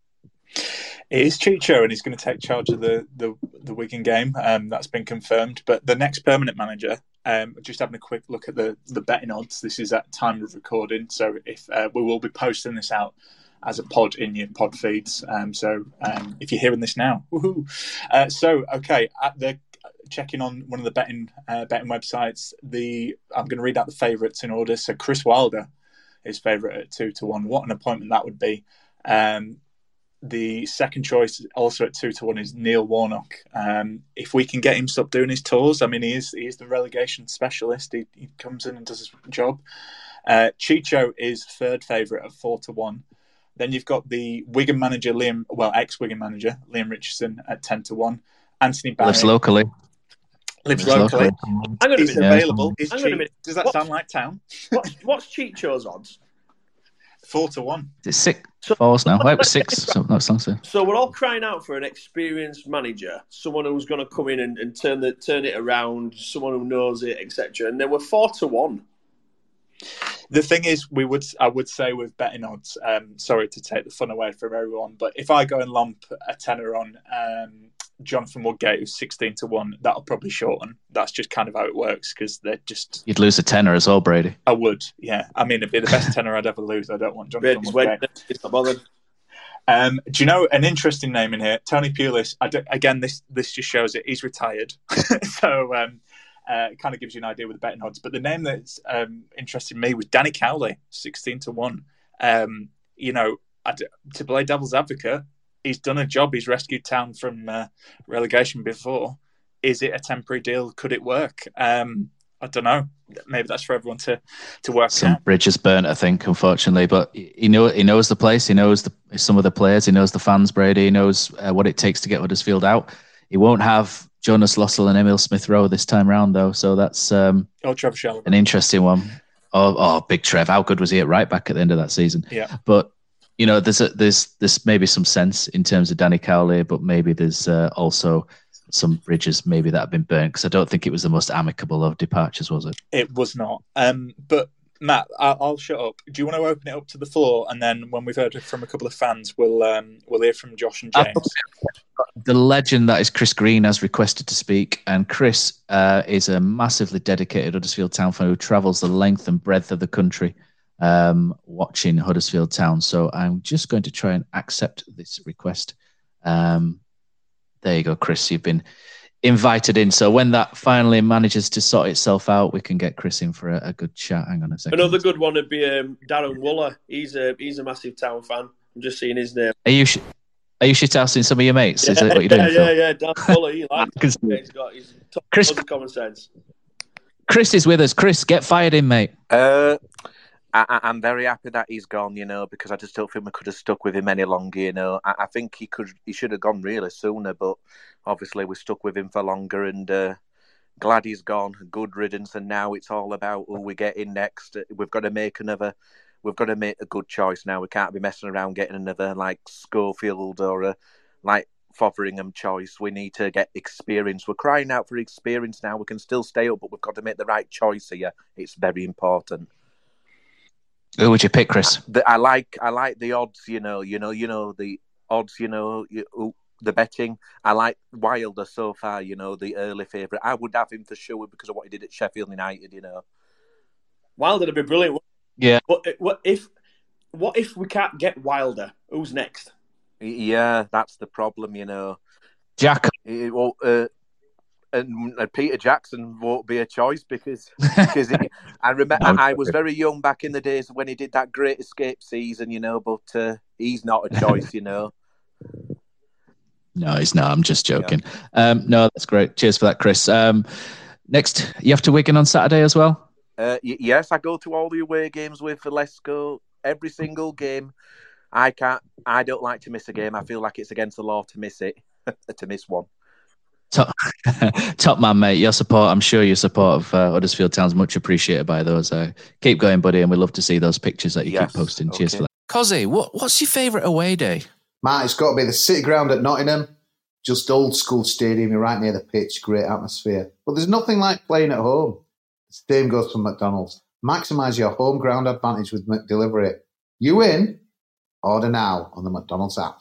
It is Chicho, and he's going to take charge of the the, the Wigan game. Um, that's been confirmed. But the next permanent manager, um, just having a quick look at the the betting odds. This is at time of recording, so if uh, we will be posting this out as a pod in your pod feeds. Um, so um, if you're hearing this now, woohoo! Uh, so okay, at the checking on one of the betting uh, betting websites, the I'm going to read out the favourites in order. So Chris Wilder is favourite at two to one. What an appointment that would be! Um, the second choice, also at two to one, is Neil Warnock. Um, if we can get him stop doing his tours, I mean, he is he is the relegation specialist. He, he comes in and does his job. Uh, Chicho is third favourite at four to one. Then you've got the Wigan manager Liam, well, ex-Wigan manager Leam Richardson at ten to one. Anthony Barry Lives locally. lives Lives locally. locally. Hang on a He's minute. available. He's Hang on a cheap. minute. Does that What- sound like town? What's, what's Chicho's odds? Four to one. It's six fours now. Well, it was six. So not song so. So we're all crying out for an experienced manager, someone who's going to come in and, and turn the turn it around, someone who knows it, etc. And they were four to one. The thing is, we would I would say with betting odds. Um, sorry to take the fun away from everyone, but if I go and lump a tenner on um, Jonathan Woodgate, who's sixteen to one, that'll probably shorten. That's just kind of how it works because they're just. You'd lose a tenner as well, Brady. I would, yeah. I mean, it'd be the best [laughs] tenner I'd ever lose. I don't want Jonathan Brady's Woodgate. waiting. He's not bothered. Um, do you know an interesting name in here? Tony Pulis. I again, this this just shows it. He's retired, [laughs] so um, uh, it kind of gives you an idea with the betting odds. But the name that's um, interested me was Danny Cowley, sixteen to one. Um, you know, I d- to play devil's advocate, he's done a job. He's rescued Town from uh, relegation before. Is it a temporary deal? Could it work? Um, I don't know. Maybe that's for everyone to to work Some out. bridges burnt, I think, unfortunately. But he know he knows the place. He knows the, some of the players. He knows the fans. Brady. He knows uh, what it takes to get Huddersfield out. He won't have Jonas Lössl and Emil Smith Rowe this time round, though. So that's um, Oh, Trevoh Chalobah. an interesting one. Oh, oh, big Trev. How good was he at right back at the end of that season? Yeah. But you know, there's a, there's there's maybe some sense in terms of Danny Cowley, but maybe there's uh, also some bridges maybe that have been burnt because I don't think it was the most amicable of departures, was it? It was not. Um, but Matt, I'll, shut up. Do you want to open it up to the floor, and then when we've heard from a couple of fans, we'll um, we'll hear from Josh and James. The legend that is Chris Green has requested to speak, and Chris uh, is a massively dedicated Huddersfield Town fan who travels the length and breadth of the country um, watching Huddersfield Town. So I'm just going to try and accept this request. Um, there you go, Chris. You've been invited in. So when that finally manages to sort itself out, we can get Chris in for a, a good chat. Hang on a second. Another good one would be um, Darren Wooler. He's a he's a massive town fan. I'm just seeing his name. Are you sh- are you shithousing some of your mates? Is that what you're doing? yeah, Phil? yeah, yeah. Darren Wooler. he likes [laughs] it. He's got he's top Chris- of common sense. Chris is with us. Chris, get fired in, mate. Uh, I, I'm very happy that he's gone, you know, because I just don't think we could have stuck with him any longer, you know. I, I think he could, he should have gone really sooner, but obviously we stuck with him for longer, and uh, glad he's gone. Good riddance, and now it's all about who we get in next. We've got to make another. We've got to make a good choice now. We can't be messing around getting another like Schofield or a like Fotheringham choice. We need to get experience. We're crying out for experience now. We can still stay up, but we've got to make the right choice here. It's very important. Who would you pick, Chris? The, I like I like the odds. You know, you know, you know the odds. You know, you, the betting. I like Wilder so far. You know, the early favourite. I would have him for sure because of what he did at Sheffield United. You know, Wilder would be brilliant. Yeah. But uh, what if what if we can't get Wilder? Who's next? yeah, that's the problem. You know, Jack. It won't, uh, and, and Peter Jackson won't be a choice because [laughs] because he, I remember No. I was very young back in the days when he did that Great Escape season. You know, but uh, he's not a choice. You know. [laughs] No, he's not. I'm just joking. Um, no, that's great. Cheers for that, Chris. Um, Next, you have to Wigan on Saturday as well. Uh, y- yes, I go to all the away games with Valesco. Every single game. I can't. I don't like to miss a game. I feel like it's against the law to miss it, [laughs] to miss one. Top, [laughs] top man, mate. Your support, I'm sure your support of uh, Huddersfield Town's much appreciated by those. Uh, keep going, buddy, and we love to see those pictures that you Yes, keep posting. Cheers okay. for that. Cozzy, what, what's your favourite away day? Matt, it's got to be the City Ground at Nottingham. Just old school stadium, you're right near the pitch, great atmosphere. But there's nothing like playing at home. The same goes for McDonald's. Maximise your home ground advantage with McDelivery. You win? Order now on the McDonald's app.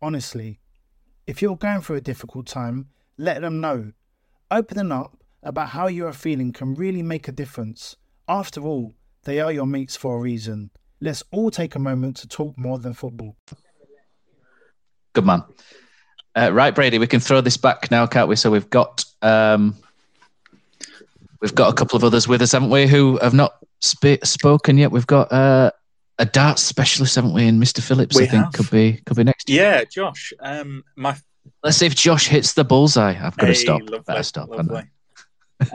honestly. If you're going through a difficult time, let them know. Opening up about how you are feeling can really make a difference. After all, they are your mates for a reason. Let's all take a moment to talk more than football. Good man. Uh, right, Brady, we can throw this back now, can't we? So we've got um, we've got a couple of others with us, haven't we? Who have not sp- spoken yet? We've got uh, a darts specialist, haven't we? And Mr. Phillips, We I think, have. could be could be next. Yeah, Josh. Um, my Let's see if Josh hits the bullseye. I've got to stop. lovely, Better stop. lovely.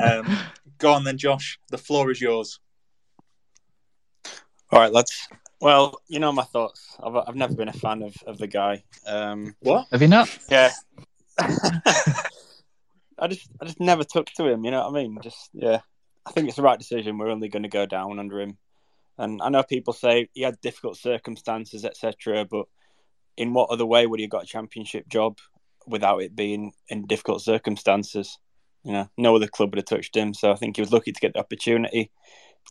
um, [laughs] go on then, Josh. The floor is yours. All right, lads. Well, you know my thoughts. I've, I've never been a fan of, of the guy. Um, what? Have you not? Yeah. [laughs] I just I just never took to him. You know what I mean? Just yeah. I think it's the right decision. We're only going to go down under him. And I know people say he had difficult circumstances, etc. But in what other way would he have got a championship job without it being in difficult circumstances? You know, no other club would have touched him. So I think he was lucky to get the opportunity.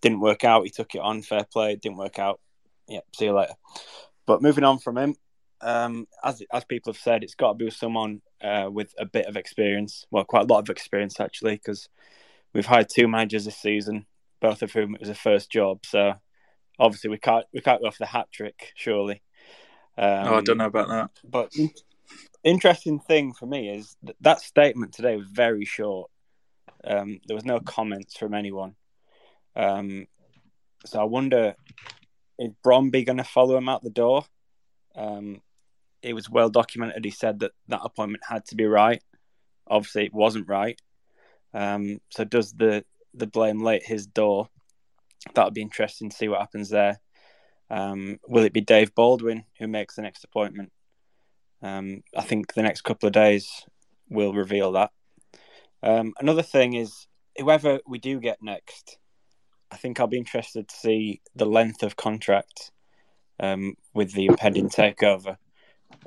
Didn't work out. He took it on. Fair play. Didn't work out. Yep. See you later. But moving on from him, um, as as people have said, it's got to be someone uh, with a bit of experience. Well, quite a lot of experience actually, because we've hired two managers this season, both of whom it was a first job. So obviously we can't we can't go for the hat trick, surely. Um, oh, I don't know about that. But interesting thing for me is that, that statement today was very short. Um, there was no comments from anyone. Um, so I wonder is Bromby going to follow him out the door? Um, it was well documented. He said that that appointment had to be right. Obviously, it wasn't right. Um, so does the the blame lay at his door? That would be interesting to see what happens there. Um, will it be Dave Baldwin who makes the next appointment? Um, I think the next couple of days will reveal that. Um, another thing is whoever we do get next, I think I'll be interested to see the length of contract um, with the impending takeover.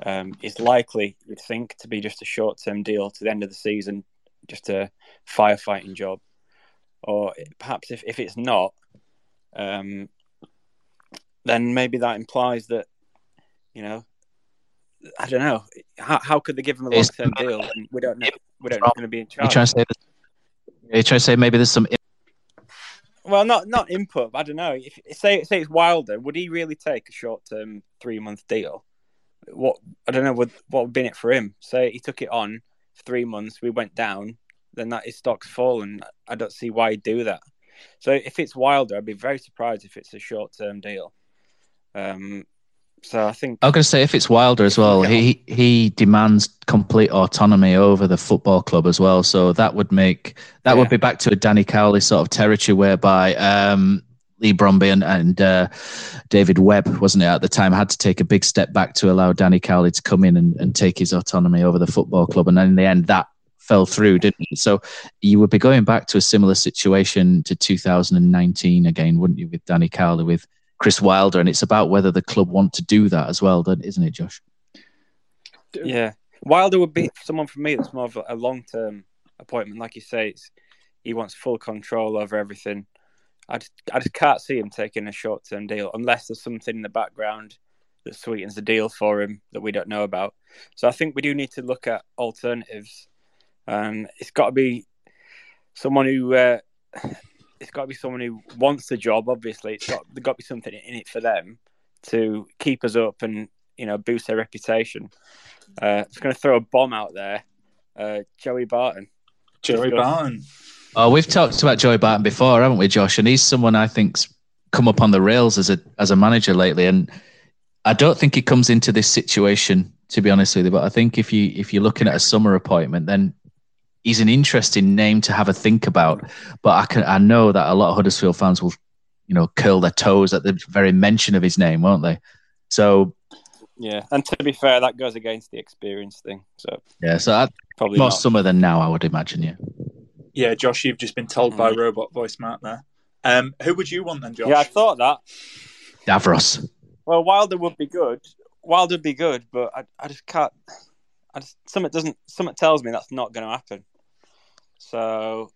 Um, it's likely, you'd think, to be just a short term deal to the end of the season, just a firefighting job. Or perhaps if, if it's not, um, then maybe that implies that, you know, I don't know. How, how could they give him a long term deal and we don't know, we don't know going to be in You charge? trying to say? You trying to say maybe there's some Well, not not input. but I don't know. If say say it's Wilder, would he really take a short term three month deal? What I don't know. What what would be in it for him? Say he took it on for three months, we went down, then that his stock's fallen. I don't see why he'd do that. So if it's Wilder, I'd be very surprised if it's a short term deal. Um, so I think I'm going to say if it's Wilder as well, he he demands complete autonomy over the football club as well. So that would make that would be back to a Danny Cowley sort of territory whereby um, Leigh Bromby and, and uh, David Webb, wasn't it at the time, had to take a big step back to allow Danny Cowley to come in and, and take his autonomy over the football club. And then in the end, that fell through, didn't it? So you would be going back to a similar situation to 2019 again, wouldn't you, with Danny Cowley with Chris Wilder? And it's about whether the club want to do that as well, don't- isn't it, Josh? Yeah, Wilder would be someone for me that's more of a long term appointment. Like you say, he wants full control over everything. I just, I just can't see him taking a short term deal unless there's something in the background that sweetens the deal for him that we don't know about. So I think we do need to look at alternatives, and it's got to be someone who uh, it's got to be someone who wants the job. Obviously, it's got there's got to be something in it for them to keep us up and you know boost their reputation. Uh, just going to throw a bomb out there. Uh, Joey Barton. Joey Barton. Oh, we've talked about Joey Barton before, haven't we, Josh? And he's someone I think's come up on the rails as a as a manager lately. And I don't think he comes into this situation, to be honest with you. But I think if you if you're looking at a summer appointment, then he's an interesting name to have a think about. But I can I know that a lot of Huddersfield fans will, you know, curl their toes at the very mention of his name, won't they? So Yeah, and to be fair, that goes against the experience thing. So yeah, so I, Probably more not. summer than now, I would imagine. Yeah. Yeah, Josh, you've just been told by robot voice Matt there. Um, who would you want then, Josh? yeah, I thought that. Davros. Well, Wilder would be good. Wilder would be good, but I, I just can't. I just something doesn't. Something tells me that's not going to happen. So,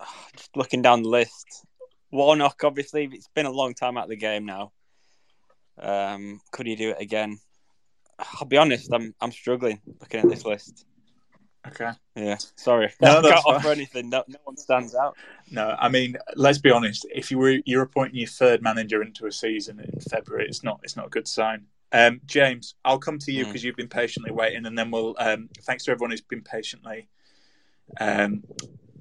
[sighs] just looking down the list, Warnock. Obviously, it's been a long time out of the game now. Um, could he do it again? I'll be honest. I'm I'm struggling looking at this list. Okay. Yeah. Sorry. No, I can't fine. offer anything. No, no one stands out. No, I mean, let's be honest. If you were you're appointing your third manager into a season in February, it's not it's not a good sign. Um, James, I'll come to you Mm. because you've been patiently waiting, and then we'll. Um, thanks to everyone who's been patiently, um,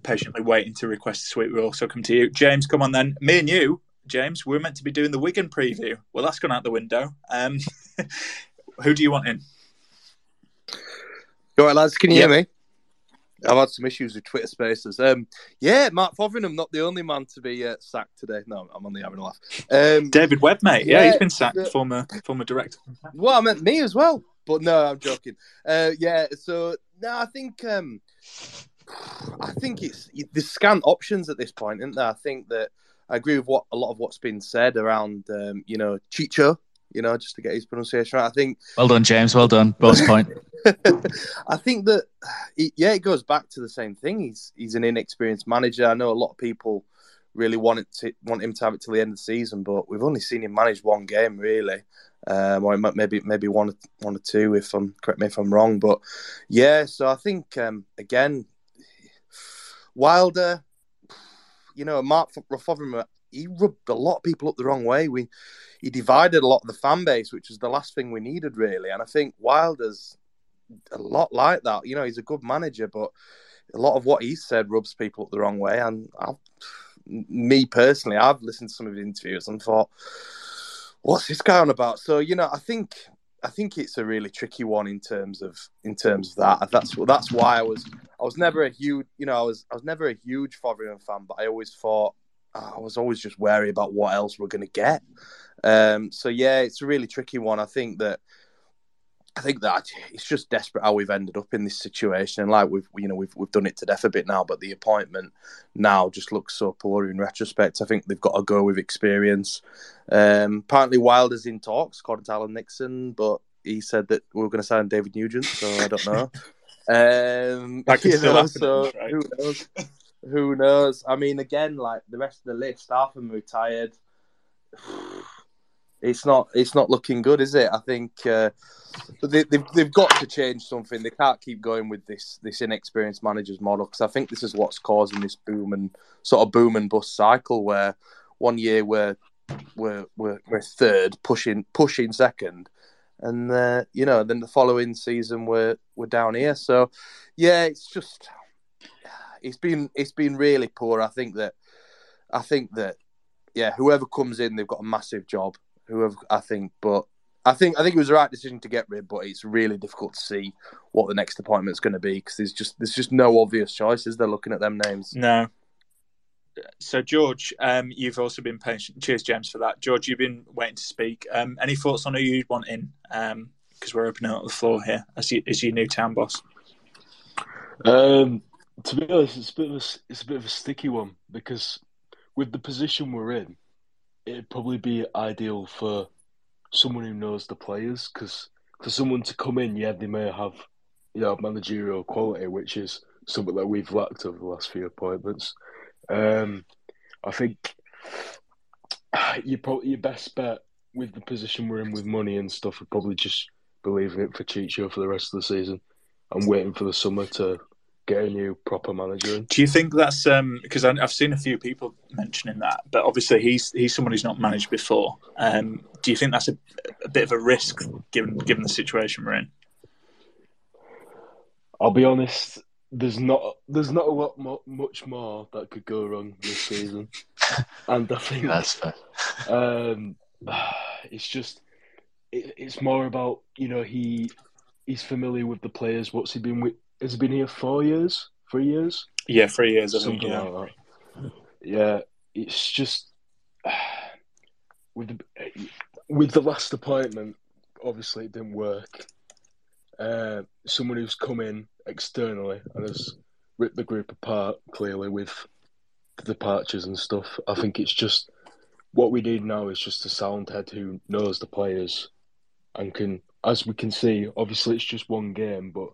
patiently waiting to request a suite. We'll also come to you, James. Come on then. Me and you, James, we are meant to be doing the Wigan preview. Well, that's gone out the window. Um, [laughs] who do you want in? All right, lads? Can you Yep. hear me? I've had some issues with Twitter Spaces. Um, yeah, Mark Fotheringham, not the only man to be uh, sacked today. No, I'm only having a laugh. Um, David Webb, mate. Yeah, yeah, he's been sacked. the- Former former director. well, I meant me as well, but no, I'm joking. Uh, yeah, so no, I think um, I think it's the scant options at this point, isn't there? I think that I agree with what a lot of what's been said around, um, you know, Chicho. You know, just to get his pronunciation right. I think Well done, James. Well done. Both [laughs] point. I think that it, yeah, it goes back to the same thing. He's he's an inexperienced manager. I know a lot of people really want it to want him to have it till the end of the season, but we've only seen him manage one game really, um, or maybe maybe one or- one or two. If I'm correct me if I'm wrong, but yeah. So I think um, again, Wilder, you know, Mark Fotheringham, he rubbed a lot of people up the wrong way. We he divided a lot of the fan base, which was the last thing we needed really. And I think Wilder's a lot like that. You know, he's a good manager, but a lot of what he said rubs people up the wrong way. And I've, me personally, I've listened to some of his interviews and thought, what's this guy on about? So you know, I think I think it's a really tricky one in terms of in terms of that. That's that's why I was I was never a huge you know I was I was never a huge Fotheringham fan, but I always thought I was always just wary about what else we're going to get. Um, so yeah, it's a really tricky one. I think that I think that it's just desperate how we've ended up in this situation. And like we've you know we've we've done it to death a bit now, but the appointment now just looks so poor in retrospect. I think they've got to go with experience. Um, apparently, Wilder's in talks, according to Alan Nixon, but he said that we were going to sign David Nugent, so I don't know. [laughs] um, That could still know, happen, so right? who knows? Who knows? I mean, again, like the rest of the list, half of them retired. It's not. It's not looking good, is it? I think uh, they, they've they've got to change something. They can't keep going with this this inexperienced managers model because I think this is what's causing this boom and sort of boom and bust cycle where one year we're we're we're, we're third, pushing pushing second, and uh, you know then the following season we're we're down here. So yeah, it's just it's been it's been really poor. I think that I think that yeah, whoever comes in, they've got a massive job. Whoever I think, but I think I think it was the right decision to get rid. But it's really difficult to see what the next appointment's going to be because there's just there's just no obvious choices. They're looking at them names. No. So George, um, you've also been patient. Cheers, James, for that. George, you've been waiting to speak. Um, any thoughts on who you'd want in? Because we're opening up the floor here as you, as your new town boss. Um, to be honest, it's a bit of a, it's a bit of a sticky one because with the position we're in, it'd probably be ideal for someone who knows the players. Because for someone to come in, yeah, they may have you know managerial quality, which is something that we've lacked over the last few appointments. Um, I think you probably your best bet with the position we're in with money and stuff would probably just be leaving it for Chicho for the rest of the season and waiting for the summer to get a new proper manager in. Do you think that's um, because I've seen a few people mentioning that, but obviously he's he's someone who's not managed before. Um, do you think that's a, a bit of a risk given given the situation we're in? I'll be honest. There's not there's not a lot mo- much more that could go wrong this season, [laughs] and I think that's fair. Um, [sighs] it's just it, it's more about you know he he's familiar with the players. What's he been with? Has been here four years? Three years? Yeah, three years. I Something think. Yeah. like that. Yeah, it's just [sighs] with the with the last appointment. Obviously, it didn't work. Uh, someone who's come in externally and has ripped the group apart clearly with the departures and stuff. I think it's just what we need now is just a sound head who knows the players and can, as we can see, obviously it's just one game, but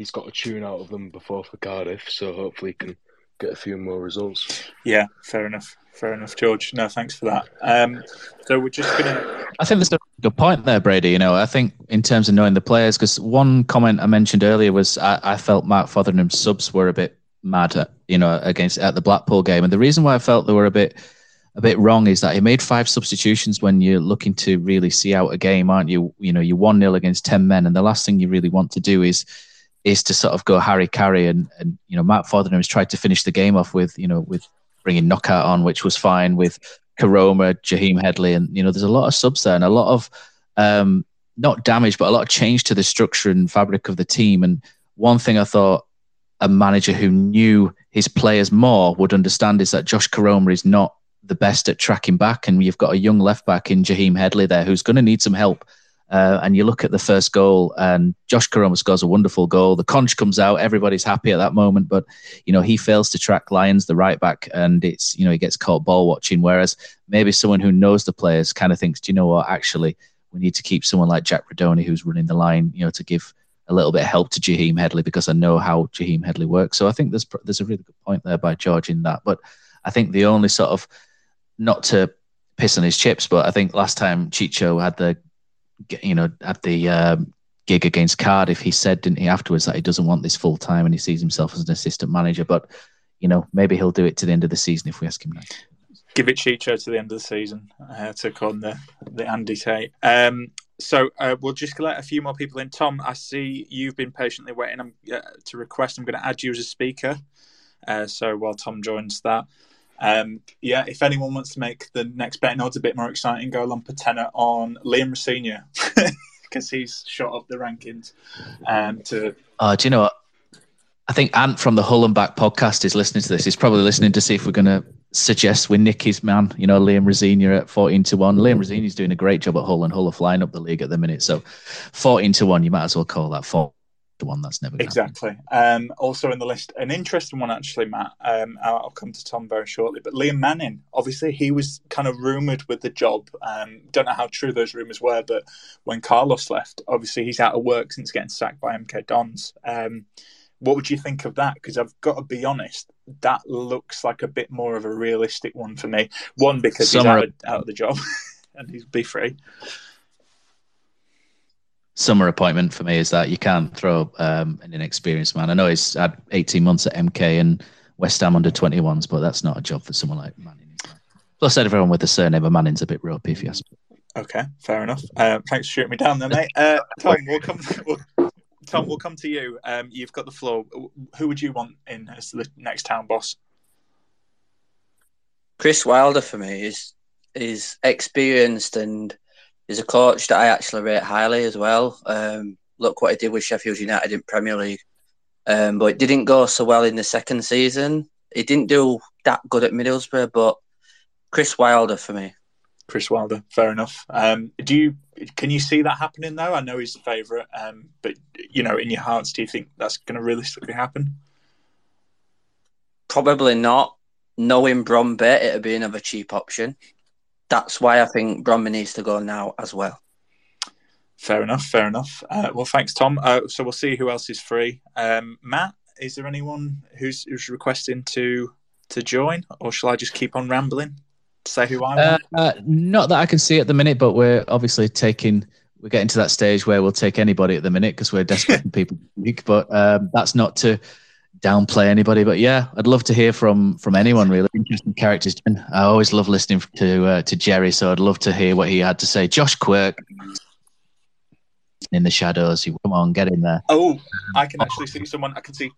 he's got a tune out of them before for Cardiff, so hopefully he can get a few more results. Yeah, fair enough. Fair enough, George. No, thanks for that. Um, so we're just gonna. I think there's a good point there, Brady. You know, I think in terms of knowing the players, because one comment I mentioned earlier was I, I felt Mark Fotheringham subs were a bit mad, at, you know, against at the Blackpool game, and the reason why I felt they were a bit a bit wrong is that he made five substitutions when you're looking to really see out a game, aren't you? You know, you're one 0 against ten men, and the last thing you really want to do is is to sort of go Harry Carey and and you know Matt Fotheringham has tried to finish the game off with you know with bringing knockout on, which was fine with Koroma, Jaheim Headley, and you know there's a lot of subs there and a lot of um, not damage, but a lot of change to the structure and fabric of the team. And one thing I thought a manager who knew his players more would understand is that Josh Koroma is not the best at tracking back, and you've got a young left back in Jaheim Headley there who's going to need some help. Uh, and you look at the first goal, and Josh Koroma scores a wonderful goal. The conch comes out, everybody's happy at that moment, but you know he fails to track Lyons, the right back, and it's you know he gets caught ball watching. Whereas maybe someone who knows the players kind of thinks, do you know what? Actually, we need to keep someone like Jack Rudoni who's running the line, you know, to give a little bit of help to Jaheim Headley because I know how Jaheim Headley works. So I think there's there's a really good point there by George in that. But I think the only sort of not to piss on his chips, but I think last time Chicho had the you know at the um, gig against Cardiff, if he said didn't he afterwards that he doesn't want this full time and he sees himself as an assistant manager. But you know maybe he'll do it to the end of the season if we ask him now. Give it Chicho to the end of the season uh, to on the the Andy Tate. Um, so uh, we'll just let a few more people in. Tom, I see you've been patiently waiting uh, to request. I'm going to add you as a speaker. Uh, so while Tom joins that, um, yeah, if anyone wants to make the next betting odds a bit more exciting, go along Patena on Liam Rosenior because [laughs] he's shot up the rankings. Um, to Oh, do you know what? I think Ant from the Hull and Back podcast is listening to this. He's probably listening to see if we're going to suggest we nick his man, you know, Liam Rosenior at 14 to 1. Liam Rosenior's doing a great job at Hull, and Hull are flying up the league at the minute. So 14 to 1, you might as well call that 4 to 1. That's never exactly. Um, also in the list, an interesting one actually, Matt. Um, I'll, come to Tom very shortly, but Liam Manning. Obviously, he was kind of rumored with the job. Um, don't know how true those rumors were, but when Carlos left, obviously he's out of work since getting sacked by MK Dons. Um, what would you think of that? Because I've got to be honest, that looks like a bit more of a realistic one for me. One because he's out of, out of the job [laughs] and he's be free. Summer appointment for me is that you can't throw um, an inexperienced man. I know he's had 18 months at MK and West Ham under 21s, but that's not a job for someone like Manning. Plus, everyone with the surname of Manning's a bit ropey, if you ask me. Okay, fair enough. Uh, thanks for shooting me down there, mate. Uh, [laughs] Tom, we'll come. We'll, Tom, we'll come to you. Um, you've got the floor. Who would you want in as the next town boss? Chris Wilder for me is is experienced and is a coach that I actually rate highly as well. Um, look what he did with Sheffield United in Premier League, um, but it didn't go so well in the second season. He didn't do that good at Middlesbrough, but Chris Wilder for me. Chris Wilder, fair enough. Um, do you can you see that happening though? I know he's the favourite, um, but you know, in your hearts, do you think that's going to realistically happen? Probably not. Knowing Bromby, it'd be another cheap option. That's why I think Bromby needs to go now as well. Fair enough, fair enough. Uh, well, thanks, Tom. Uh, so we'll see who else is free. Um, Matt, is there anyone who's, who's requesting to to join, or shall I just keep on rambling? To say who I Uh, want. uh, not that I can see at the minute, but we're obviously taking. We're getting to that stage where we'll take anybody at the minute because we're desperate [laughs] for people to speak. But um, that's not to downplay anybody, but yeah, I'd love to hear from from anyone. Really interesting characters. I always love listening to uh, to Jerry, so I'd love to hear what he had to say. Josh Quirk in the shadows. You come on, get in there. Oh, I can actually see someone. I can see.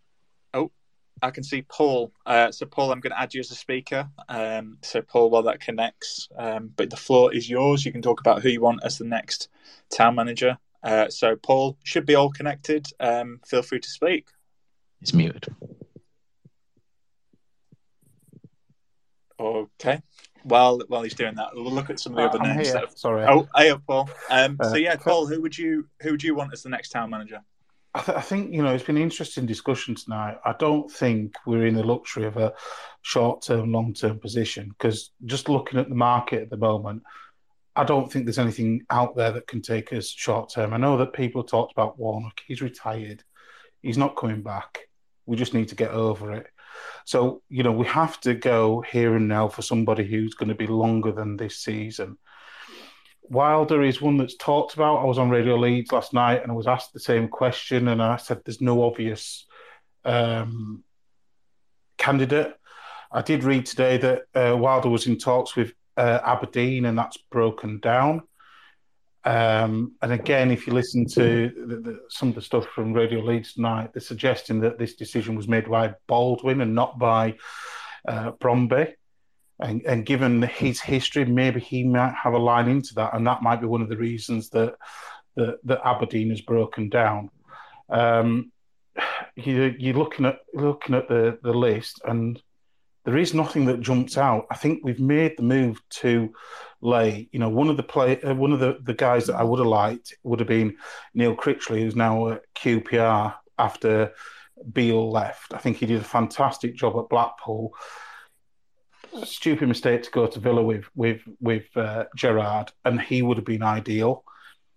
Oh, I can see Paul. Uh, so Paul, I'm going to add you as a speaker. Um, so Paul, while that connects, um, but the floor is yours. You can talk about who you want as the next town manager. Uh, so Paul should be all connected. Um, feel free to speak. He's muted. Okay. While while he's doing that, we'll look at some of the Uh, other I'm names. that have- Sorry. Oh, hey Paul. Um, Uh, so yeah, Paul, who would you who would you want as the next town manager? I, th- I think you know it's been an interesting discussion tonight. I don't think we're in the luxury of a short-term, long-term position because just looking at the market at the moment, I don't think there's anything out there that can take us short-term. I know that people talked about Warnock. He's retired. He's not coming back. We just need to get over it. So you know we have to go here and now for somebody who's going to be longer than this season. Wilder is one that's talked about. I was on Radio Leeds last night and I was asked the same question, and I said there's no obvious um, candidate. I did read today that uh, Wilder was in talks with uh, Aberdeen, and that's broken down. Um, and again, if you listen to the, the, some of the stuff from Radio Leeds tonight, they're suggesting that this decision was made by Baldwin and not by uh, Bromby. And, and given his history, maybe he might have a line into that, and that might be one of the reasons that that, that Aberdeen has broken down. Um, [sighs] you, you're looking at looking at the, the list, and there is nothing that jumps out. I think we've made the move to late. You know, one of the play, uh, one of the, the guys that I would have liked would have been Neil Critchley, who's now at QPR after Beale left. I think he did a fantastic job at Blackpool stupid mistake to go to Villa with with with uh, Gerrard, and he would have been ideal.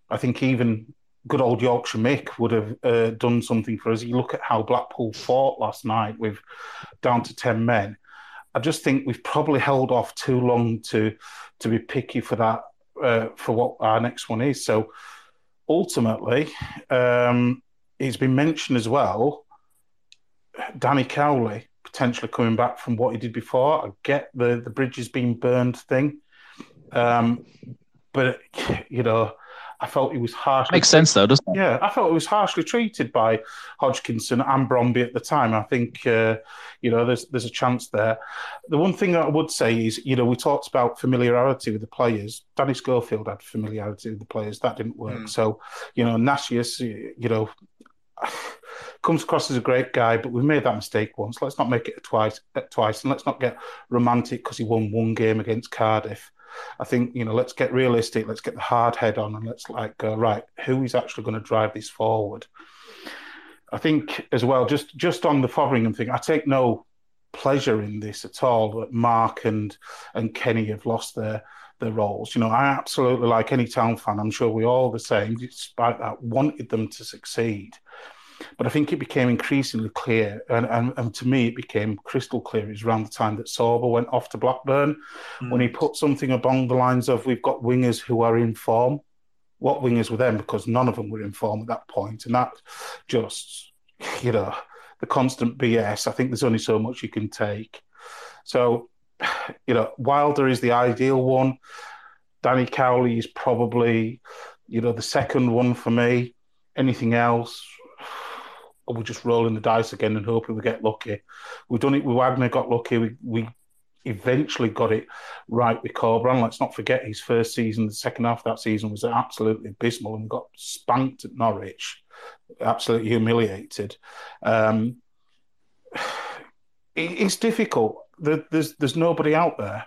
I think even good old Yorkshire Mick would have uh, done something for us. You look at how Blackpool fought last night with down to ten men. I just think we've probably held off too long to to be picky for that uh, for what our next one is. So ultimately, um, it's been mentioned as well. Danny Cowley potentially coming back from what he did before. I get the the bridges being burned thing, um, but you know, I felt he was harsh. Makes sense though, doesn't it? yeah, I felt it was harshly treated by Hodgkinson and Bromby at the time. I think uh, you know there's there's a chance there. The one thing that I would say is you know we talked about familiarity with the players. Danny Schofield had familiarity with the players. That didn't work. Mm. So you know Narcís, you know. Comes across as a great guy, but we've made that mistake once. Let's not make it twice, uh, twice, and let's not get romantic because he won one game against Cardiff. I think you know, let's get realistic. Let's get the hard head on, and let's like go right. Who is actually going to drive this forward? I think as well, just just on the Fotheringham thing, I take no pleasure in this at all. That Mark and and Kenny have lost their their roles. You know, I absolutely like any town fan. I'm sure we all the same, despite that, wanted them to succeed. But I think it became increasingly clear, and, and, and to me, it became crystal clear. It was around the time that Sorba went off to Blackburn when he mm. put something along the lines of, "We've got wingers who are in form." What wingers were them? Because none of them were in form at that point, and that just, you know, the constant BS. I think there's only so much you can take. So, you know, Wilder is the ideal one. Danny Cowley is probably, you know, the second one for me. Anything else, we're just rolling the dice again and hoping we get lucky. We've done it with Wagner, got lucky. We, we eventually got it right with Corberán. Let's not forget his first season, the second half of that season was absolutely abysmal and got spanked at Norwich, absolutely humiliated. Um, [sighs] it, it's difficult. There, there's there's nobody out there.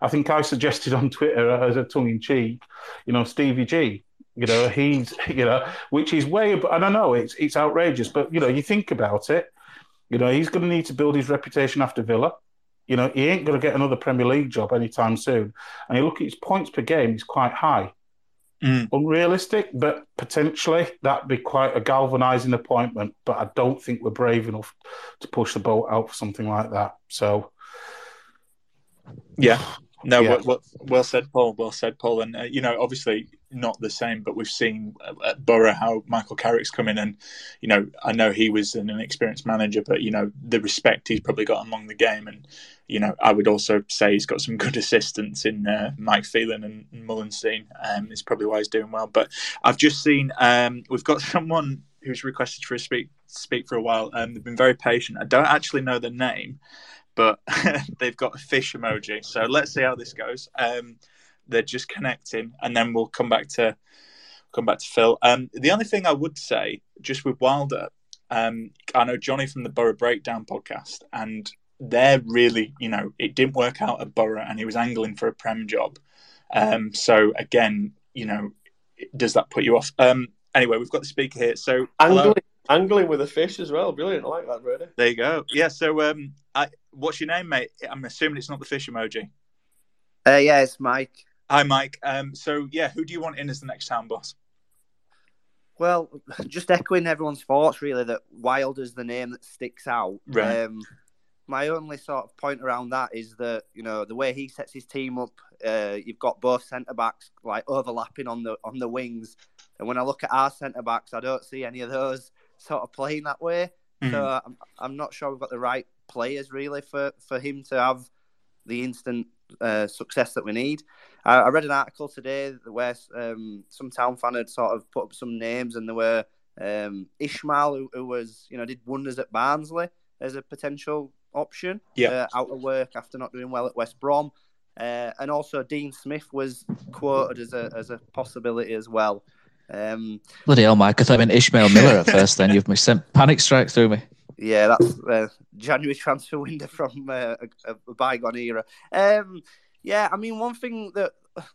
I think I suggested on Twitter as a tongue in cheek, you know, Stevie G. You know, he's [laughs] you know, which is way. I know it's it's outrageous, but you know, you think about it. You know, he's going to need to build his reputation after Villa. You know, he ain't going to get another Premier League job anytime soon. And you look at his points per game; he's quite high. Mm. Unrealistic, but potentially that'd be quite a galvanising appointment. But I don't think we're brave enough to push the boat out for something like that. So, Yeah. No, Yeah. well, well, well said, Paul. Well said, Paul. And uh, you know, obviously not the same, but we've seen uh, at Boro how Michael Carrick's come in, and you know, I know he was an inexperienced manager, but you know, the respect he's probably got among the game, and you know, I would also say he's got some good [laughs] assistants in uh, Mike Phelan and Mullenstein. Um, is probably why he's doing well. But I've just seen um, we've got [laughs] someone who's requested for a speak speak for a while. Um, they've been very patient. I don't actually know the name but [laughs] they've got a fish emoji. So let's see how this goes. Um, they're just connecting, and then we'll come back to come back to Phil. Um, the only thing I would say, just with Wilder, um, I know Johnny from the Boro Breakdown podcast, and they're really, you know, it didn't work out at Boro, and he was angling for a prem job. Um, so again, you know, does that put you off? Um, anyway, we've got the speaker here. So hello. Angling, angling with a fish as well. Brilliant. I like that, really. There you go. Yeah. So, um, what's your name, mate? I'm assuming it's not the fish emoji. Uh, yeah, it's Mike. Hi, Mike. Um, so yeah, who do you want in as the next town boss? Well, [laughs] just echoing everyone's thoughts, really, that Wilder's the name that sticks out. Right. Um, my only sort of point around that is that you know the way he sets his team up, uh, you've got both centre backs like overlapping on the on the wings, and when I look at our centre backs, I don't see any of those sort of playing that way. So Mhm. I'm, I'm not sure we've got the right players really for for him to have the instant uh, success that we need. I, I read an article today where um, some town fan had sort of put up some names, and there were um, Ismaël, who, who was you know did wonders at Barnsley as a potential option. Yeah. uh, out of work after not doing well at West Brom, uh, and also Dean Smith was quoted as a as a possibility as well. Um, Bloody hell, Mike. I thought I meant Ishmael Miller at [laughs] first, then you've sent panic strike through me. Yeah, that's uh, January transfer window from uh, a, bygone era. Um, yeah, I mean, one thing that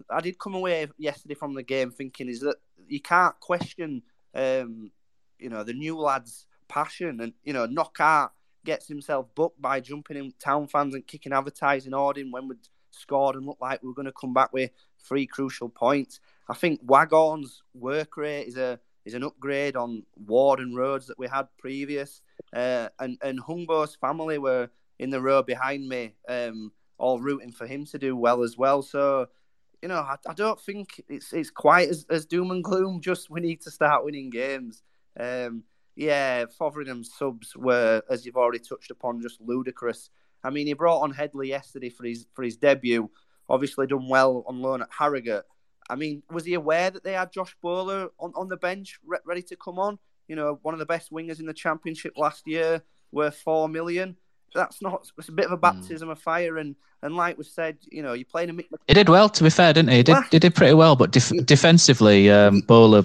I did come away yesterday from the game thinking is that you can't question, um, you know, the new lads' passion and you know, Knockaert gets himself booked by jumping in town fans and kicking advertising ordering when we'd scored and looked like we were going to come back with three crucial points. I think Waghorn's work rate is a is an upgrade on Ward and Rhodes that we had previous. Uh, and and Hungbo's family were in the row behind me, um, all rooting for him to do well as well. So, you know, I, I don't think it's it's quite as, as doom and gloom. [laughs] Just we need to start winning games. Um, yeah, Fotheringham subs were, as you've already touched upon, just ludicrous. I mean, he brought on Headley yesterday for his for his debut. Obviously, done well on loan at Harrogate. I mean, was he aware that they had Josh Bowler on, on the bench re- ready to come on? You know, one of the best wingers in the championship last year, worth four million. That's not. It's a bit of a baptism of fire, and and like we said, you know, you're playing a Mick He did well, to be fair, didn't he? He did, he did pretty well, but def- defensively, um, Bowler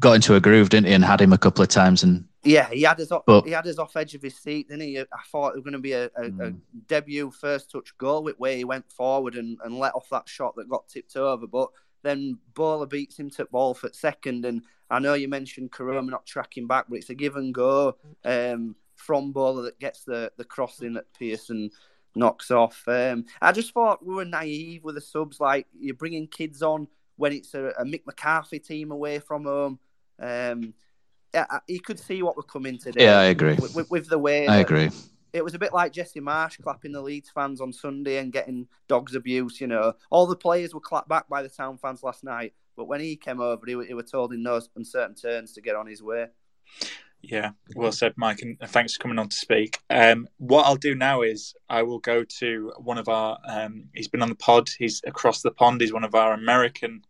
got into a groove, didn't he, and had him a couple of times. And Yeah, he had us off, But- he had us off edge of his seat, didn't he? I thought it was going to be a, a, a debut first touch goal with where he went forward and, and let off that shot that got tipped over. But then Bowler beats him to ball for second, and I know you mentioned Koroma not tracking back, but it's a give and go um, from Bowler that gets the the crossing that Pearson knocks off. Um, I just thought we were naive with the subs, like you're bringing kids on when it's a, a Mick McCarthy team away from home. Um, yeah, you could see what we're coming today. Yeah, I agree. With, with, with the way I that- agree. It was a bit like Jesse Marsch clapping the Leeds fans on Sunday and getting dogs abuse. You know, all the players were clapped back by the town fans last night, but when he came over, he, were- he were told in no uncertain terms to get on his way. Yeah, well said, Mike, and thanks for coming on to speak. Um, what I'll do now is I will go to one of our. Um, he's been on the pod. He's across the pond. He's one of our American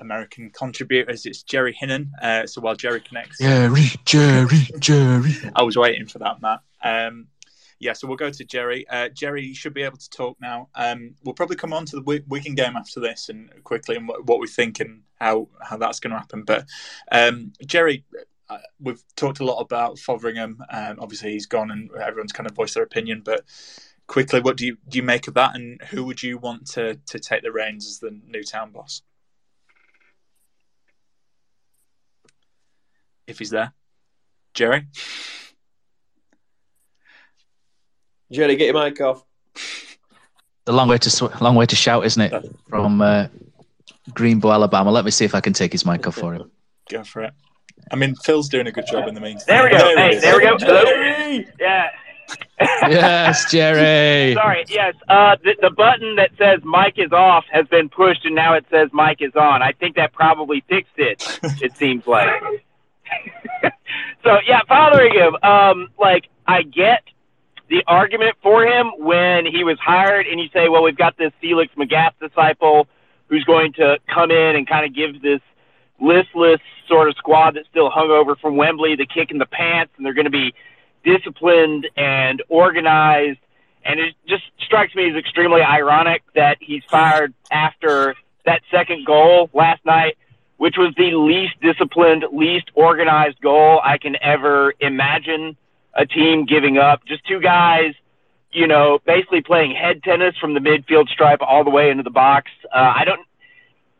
American contributors. It's Jerry Hinnan. Uh, so while Jerry connects, Jerry, Jerry, Jerry. I was waiting for that, Matt. Um, yeah, so we'll go to Jerry. Uh, Jerry, you should be able to talk now. Um, we'll probably come on to the Wigan game after this and quickly and what, what we think and how, how that's going to happen. But um, Jerry, uh, we've talked a lot about Fotheringham. Um, obviously, he's gone and everyone's kind of voiced their opinion. But quickly, what do you do you make of that? And who would you want to to take the reins as the new town boss? If he's there, Jerry. Jerry, get your mic off. The long way to sw- long way to shout, isn't it? From uh, Greenbow, Alabama. Let me see if I can take his mic off for him. Go for it. I mean, Phil's doing a good job in the meantime. There we go. he Hey, there we go. Jerry! Yeah. yes, Jerry. [laughs] Sorry. Yes. Uh, the, the button that says mic is off has been pushed, and now it says mic is on. I think that probably fixed it. [laughs] It seems like. [laughs] so yeah, Fotheringham. Um, like I get the argument for him when he was hired, and you say, well, we've got this Felix Magath disciple who's going to come in and kind of give this listless sort of squad that's still hung over from Wembley the kick in the pants, and they're going to be disciplined and organized. And it just strikes me as extremely ironic that he's fired after that second goal last night, which was the least disciplined, least organized goal I can ever imagine a team giving up. Just two guys, you know, basically playing head tennis from the midfield stripe all the way into the box. Uh, I don't.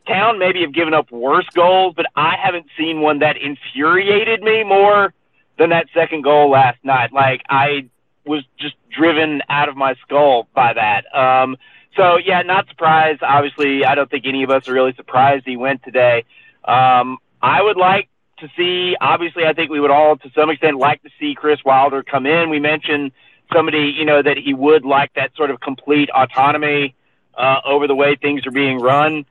Town maybe have given up worse goals, but I haven't seen one that infuriated me more than that second goal last night. Like I was just driven out of my skull by that. Um, so yeah, not surprised. Obviously, I don't think any of us are really surprised he went today. Um, I would like to see. Obviously, I think we would all, to some extent, like to see Chris Wilder come in. We mentioned somebody, you know, that he would like that sort of complete autonomy uh, over the way things are being run.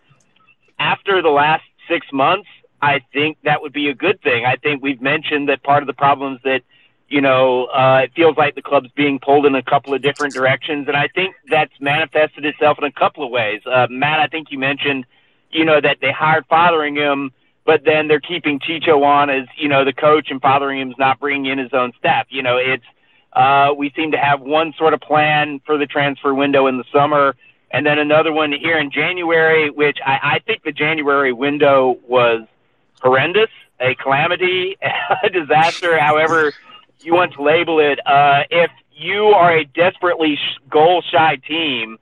After the last six months, I think that would be a good thing. I think we've mentioned that part of the problems that, you know, uh, it feels like the club's being pulled in a couple of different directions, and I think that's manifested itself in a couple of ways. Uh, Matt, I think you mentioned, you know, that they hired Fotheringham, but then they're keeping Chicho on as, you know, the coach, and Fotheringham's not bringing in his own staff. You know, it's uh, we seem to have one sort of plan for the transfer window in the summer, and then another one here in January, which I, I think the January window was horrendous, a calamity, [laughs] a disaster, however you want to label it. Uh, if you are a desperately goal shy team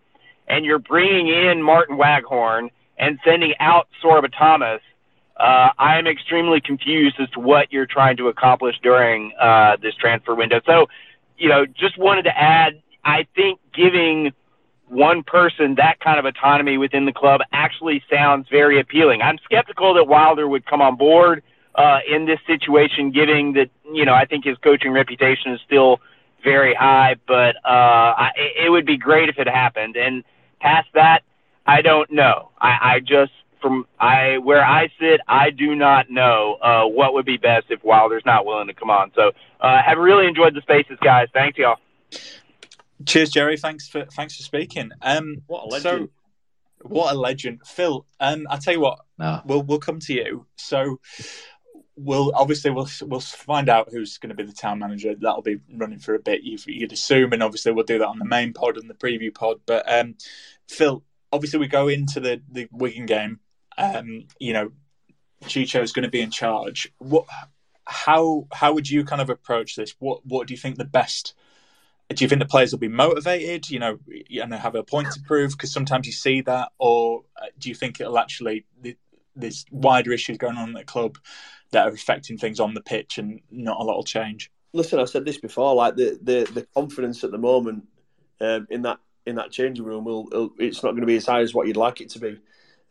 and you're bringing in Martyn Waghorn and sending out Sorba Thomas, uh, I am extremely confused as to what you're trying to accomplish during uh, this transfer window. So, you know, just wanted to add, I think giving one person that kind of autonomy within the club actually sounds very appealing. I'm skeptical that Wilder would come on board uh, in this situation, given that you know I think his coaching reputation is still very high. But uh, I, it would be great if it happened. And past that, I don't know. I, I just from I where I sit, I do not know uh, what would be best if Wilder's not willing to come on. So uh, have really enjoyed the spaces, guys. Thanks, y'all. Cheers, Jerry. Thanks for thanks for speaking. Um, what a legend! So, what a legend, Phil. Um, I tell you what, no. we'll we'll come to you. So we'll obviously we'll we'll find out who's going to be the town manager. That'll be running for a bit. You, would assume, and obviously we'll do that on the main pod and the preview pod. But um, Phil, obviously we go into the the Wigan game. Um, you know, Chicho is going to be in charge. What? How how would you kind of approach this? What what do you think the best do you think the players will be motivated, you know, and have a point to prove? Because sometimes you see that, or uh, do you think it'll actually there's wider issues going on at the club that are affecting things on the pitch, and not a lot will change? Listen, I've said this before. Like the the, the confidence at the moment um, in that in that changing room will it's not going to be as high as what you'd like it to be.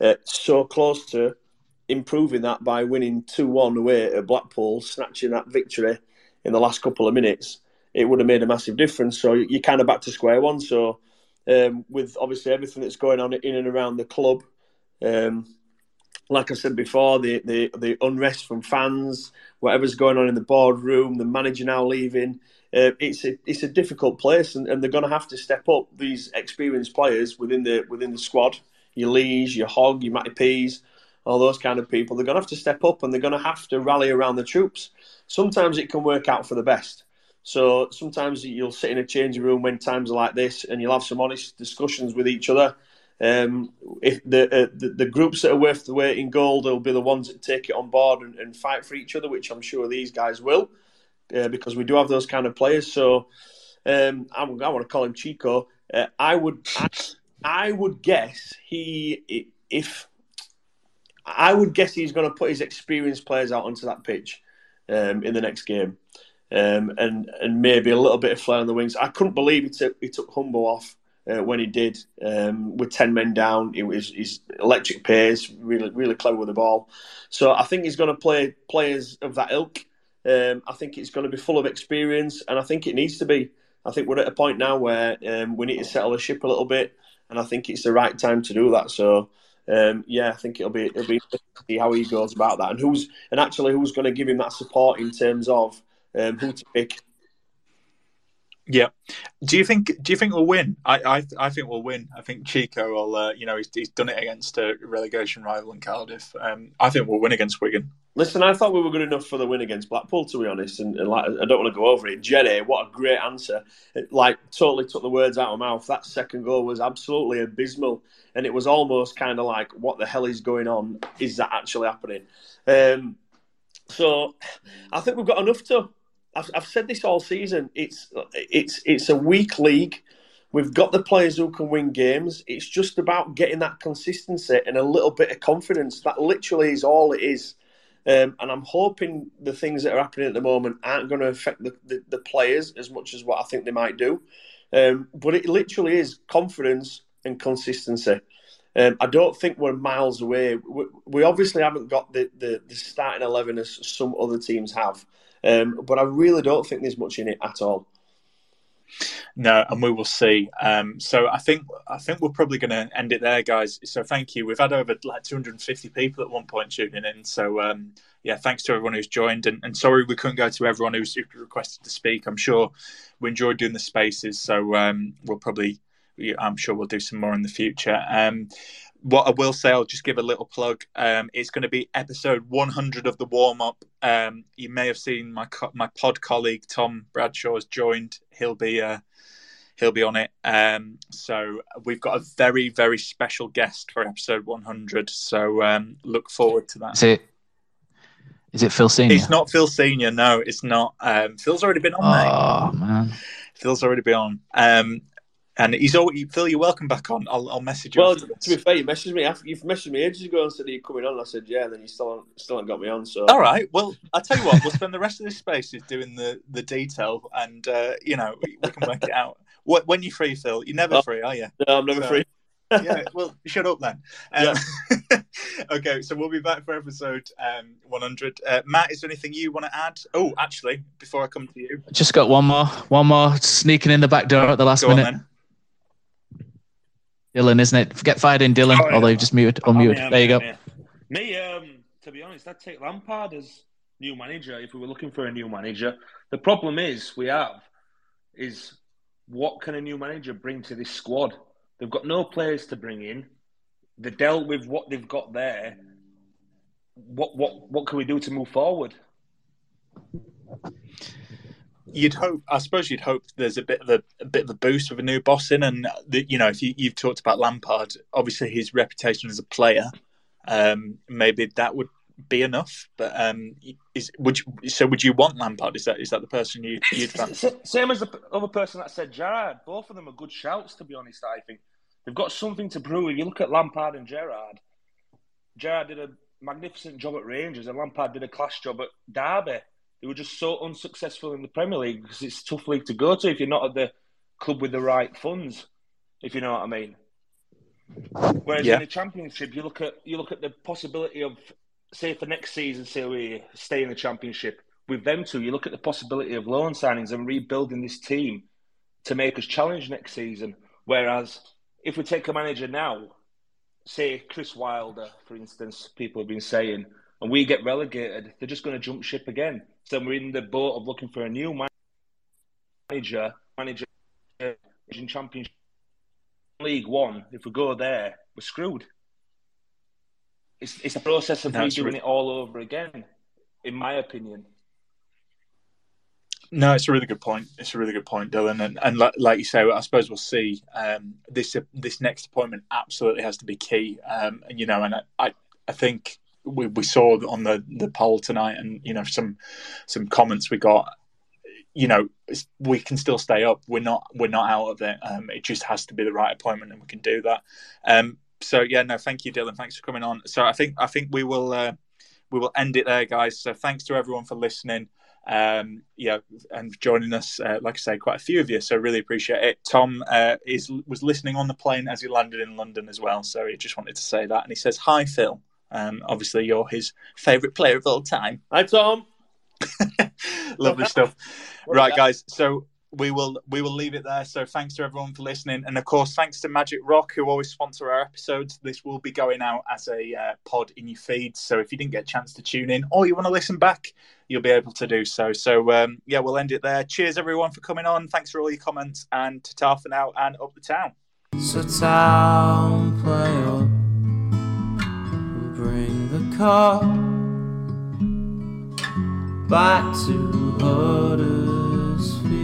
Uh, so close to improving that by winning two one away at Blackpool, snatching that victory in the last couple of minutes it would have made a massive difference. So you're kind of back to square one. So um, with obviously everything that's going on in and around the club, um, like I said before, the, the the unrest from fans, whatever's going on in the boardroom, the manager now leaving. Uh, it's a it's a difficult place, and, and they're going to have to step up. These experienced players within the within the squad, your Lees, your Hogg, your Matty Peas, all those kind of people, they're going to have to step up, and they're going to have to rally around the troops. Sometimes it can work out for the best. So sometimes you'll sit in a changing room when times are like this, and you'll have some honest discussions with each other. Um, if the, uh, the, the groups that are worth the weight in gold will be the ones that take it on board and, and fight for each other, which I'm sure these guys will, uh, because we do have those kind of players. So um, I, I want to call him Chico. Uh, I would I would guess he if I would guess he's going to put his experienced players out onto that pitch um, in the next game um, and and maybe a little bit of flair on the wings. I couldn't believe he took he took Hungbo off uh, when he did um, with ten men down. It was his electric pace, really really clever with the ball. So I think he's going to play players of that ilk. Um, I think it's going to be full of experience, and I think it needs to be I think we're at a point now where um, we need to settle the ship a little bit, and I think it's the right time to do that. So. Um, yeah, I think it'll be it'll be see how he goes about that, and who's and actually who's going to give him that support in terms of um, who to pick. Yeah. Do you think? Do you think we'll win? I I, I think we'll win. I think Chico will. Uh, you know, he's, he's done it against a relegation rival in Cardiff. Um, I think we'll win against Wigan. Listen, I thought we were good enough for the win against Blackpool, to be honest. And, and like, I don't want to go over it. Jenny, what a great answer! It, like, totally took the words out of my mouth. That second goal was absolutely abysmal, and it was almost kind of like, "What the hell is going on? Is that actually happening?" Um, so, I think we've got enough to I've, I've said this all season. It's it's it's a weak league. We've got the players who can win games. It's just about getting that consistency and a little bit of confidence. That literally is all it is. Um, and I'm hoping the things that are happening at the moment aren't going to affect the, the, the players as much as what I think they might do. Um, but it literally is confidence and consistency. Um, I don't think we're miles away. We, we obviously haven't got the, the, the, starting 11 as some other teams have. Um, but I really don't think there's much in it at all. No, and we will see. Um, so I think I think we're probably going to end it there, guys. So thank you. We've had over like 250 people at one point tuning in. So um, yeah, thanks to everyone who's joined. And, and, sorry we couldn't go to everyone who's requested to speak. I'm sure we enjoyed doing the spaces. So um, we'll probably, I'm sure we'll do some more in the future. Um, what I will say, I'll just give a little plug. Um, it's going to be episode 100 of the warm up. Um, you may have seen my co- my pod colleague Tom Bradshaw has joined. He'll be uh, he'll be on it. Um, so we've got a very very special guest for episode 100. So um, look forward to that. Is it is it Phil Senior? It's not Phil Senior. No, it's not. Um, Phil's already been on. Oh mate. man. Phil's already been on. Um, and he's always Phil. You're welcome back on. I'll, I'll message you. Well, to be fair, you messaged me. After, you've messaged me ages ago and said you're coming on. I said yeah, and then you still haven't, still haven't got me on. So all right. Well, I'll tell you what, we'll spend the rest of this space is doing the the detail, and uh, you know we, we, can work it out. What when you're free, Phil? You're never oh, free, are you? No, I'm never so, free. [laughs] yeah. Well, shut up then. [laughs] Um, yeah. [laughs] okay, so we'll be back for episode um, 100. Uh, Matt, is there anything you want to add? Oh, actually, before I come to you, just got one more, one more sneaking in the back door at the last Go minute. Dylan, isn't it? Get fired in, Dylan. Oh, yeah. Although you've just muted, unmuted. Oh, there you go. Me, um, to be honest, I'd take Lampard as new manager if we were looking for a new manager. The problem is we have is what can a new manager bring to this squad? They've got no players to bring in. They dealt with what they've got there. What what what can we do to move forward? You'd hope, I suppose, you'd hope there's a bit of a, a bit of a boost with a new boss in, and the, you know, if you, have talked about Lampard, obviously his reputation as a player, um, maybe that would be enough. But um, is would you, so? Would you want Lampard? Is that is that the person you, you'd fancy? Same as the other person that said Gerrard Both of them are good shouts, to be honest. I think they've got something to prove. If you look at Lampard and Gerrard Gerrard did a magnificent job at Rangers, and Lampard did a class job at Derby they were just so unsuccessful in the Premier League because it's a tough league to go to if you're not at the club with the right funds, if you know what I mean. Whereas yeah. in the Championship, you look at you look at the possibility of say for next season, say we stay in the Championship with them two, you look at the possibility of loan signings and rebuilding this team to make us challenge next season. Whereas if we take a manager now, say Chris Wilder, for instance, people have been saying, and we get relegated, they're just going to jump ship again. So we're in the boat of looking for a new manager, manager in Championship League One. If we go there, we're screwed. It's it's a process of That's redoing it all over again, in my opinion. No, it's a really good point. It's a really good point, Dylan. And, and like, like you say, I suppose we'll see. Um, this this next appointment absolutely has to be key. Um, and you know, and I, I, I think we, we saw on the, the poll tonight, and you know some some comments we got. You know, we can still stay up. We're not we're not out of it. Um, it just has to be the right appointment, and we can do that. Um, so yeah, no, thank you, Dylan. Thanks for coming on. So I think I think we will uh, we will end it there, guys. So thanks to everyone for listening. Um, yeah, and joining us, uh, like I say, quite a few of you. So really appreciate it. Tom uh, is was listening on the plane as he landed in London as well. So he just wanted to say that, and he says hi, Phil. Um, obviously, you're his favourite player of all time. Hi, Tom. [laughs] Lovely stuff. right, guys. So we will we will leave it there. So thanks to everyone for listening, and of course thanks to Magic Rock who always sponsor our episodes. This will be going out as a uh, pod in your feed. So if you didn't get a chance to tune in or you want to listen back, you'll be able to do so. So um, yeah, we'll end it there. Cheers everyone for coming on. Thanks for all your comments and ta ta for now and up the town. So town play up, bring the car back to Huddersfield.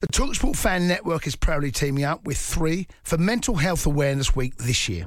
The Talksport Fan Network is proudly teaming up with three for Mental Health Awareness Week this year.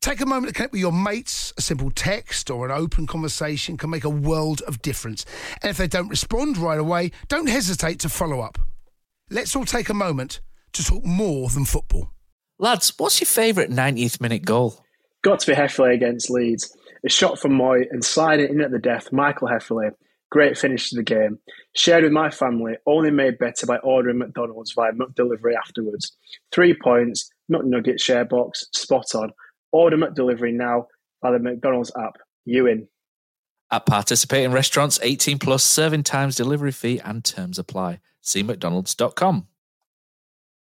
Take a moment to connect with your mates. A simple text or an open conversation can make a world of difference. And if they don't respond right away, don't hesitate to follow up. Let's all take a moment to talk more than football. Lads, what's your favourite 90th minute goal? Got to be Hefele against Leeds. A shot from Mooy and sliding in at the death, Michael Hefele. Great finish to the game. Shared with my family, only made better by ordering McDonald's via McDelivery afterwards. Three points, McNugget share box, spot on. Order McDelivery now by the McDonald's app. You in. At participating restaurants, 18 plus serving times, delivery fee, and terms apply. See McDonald's.com.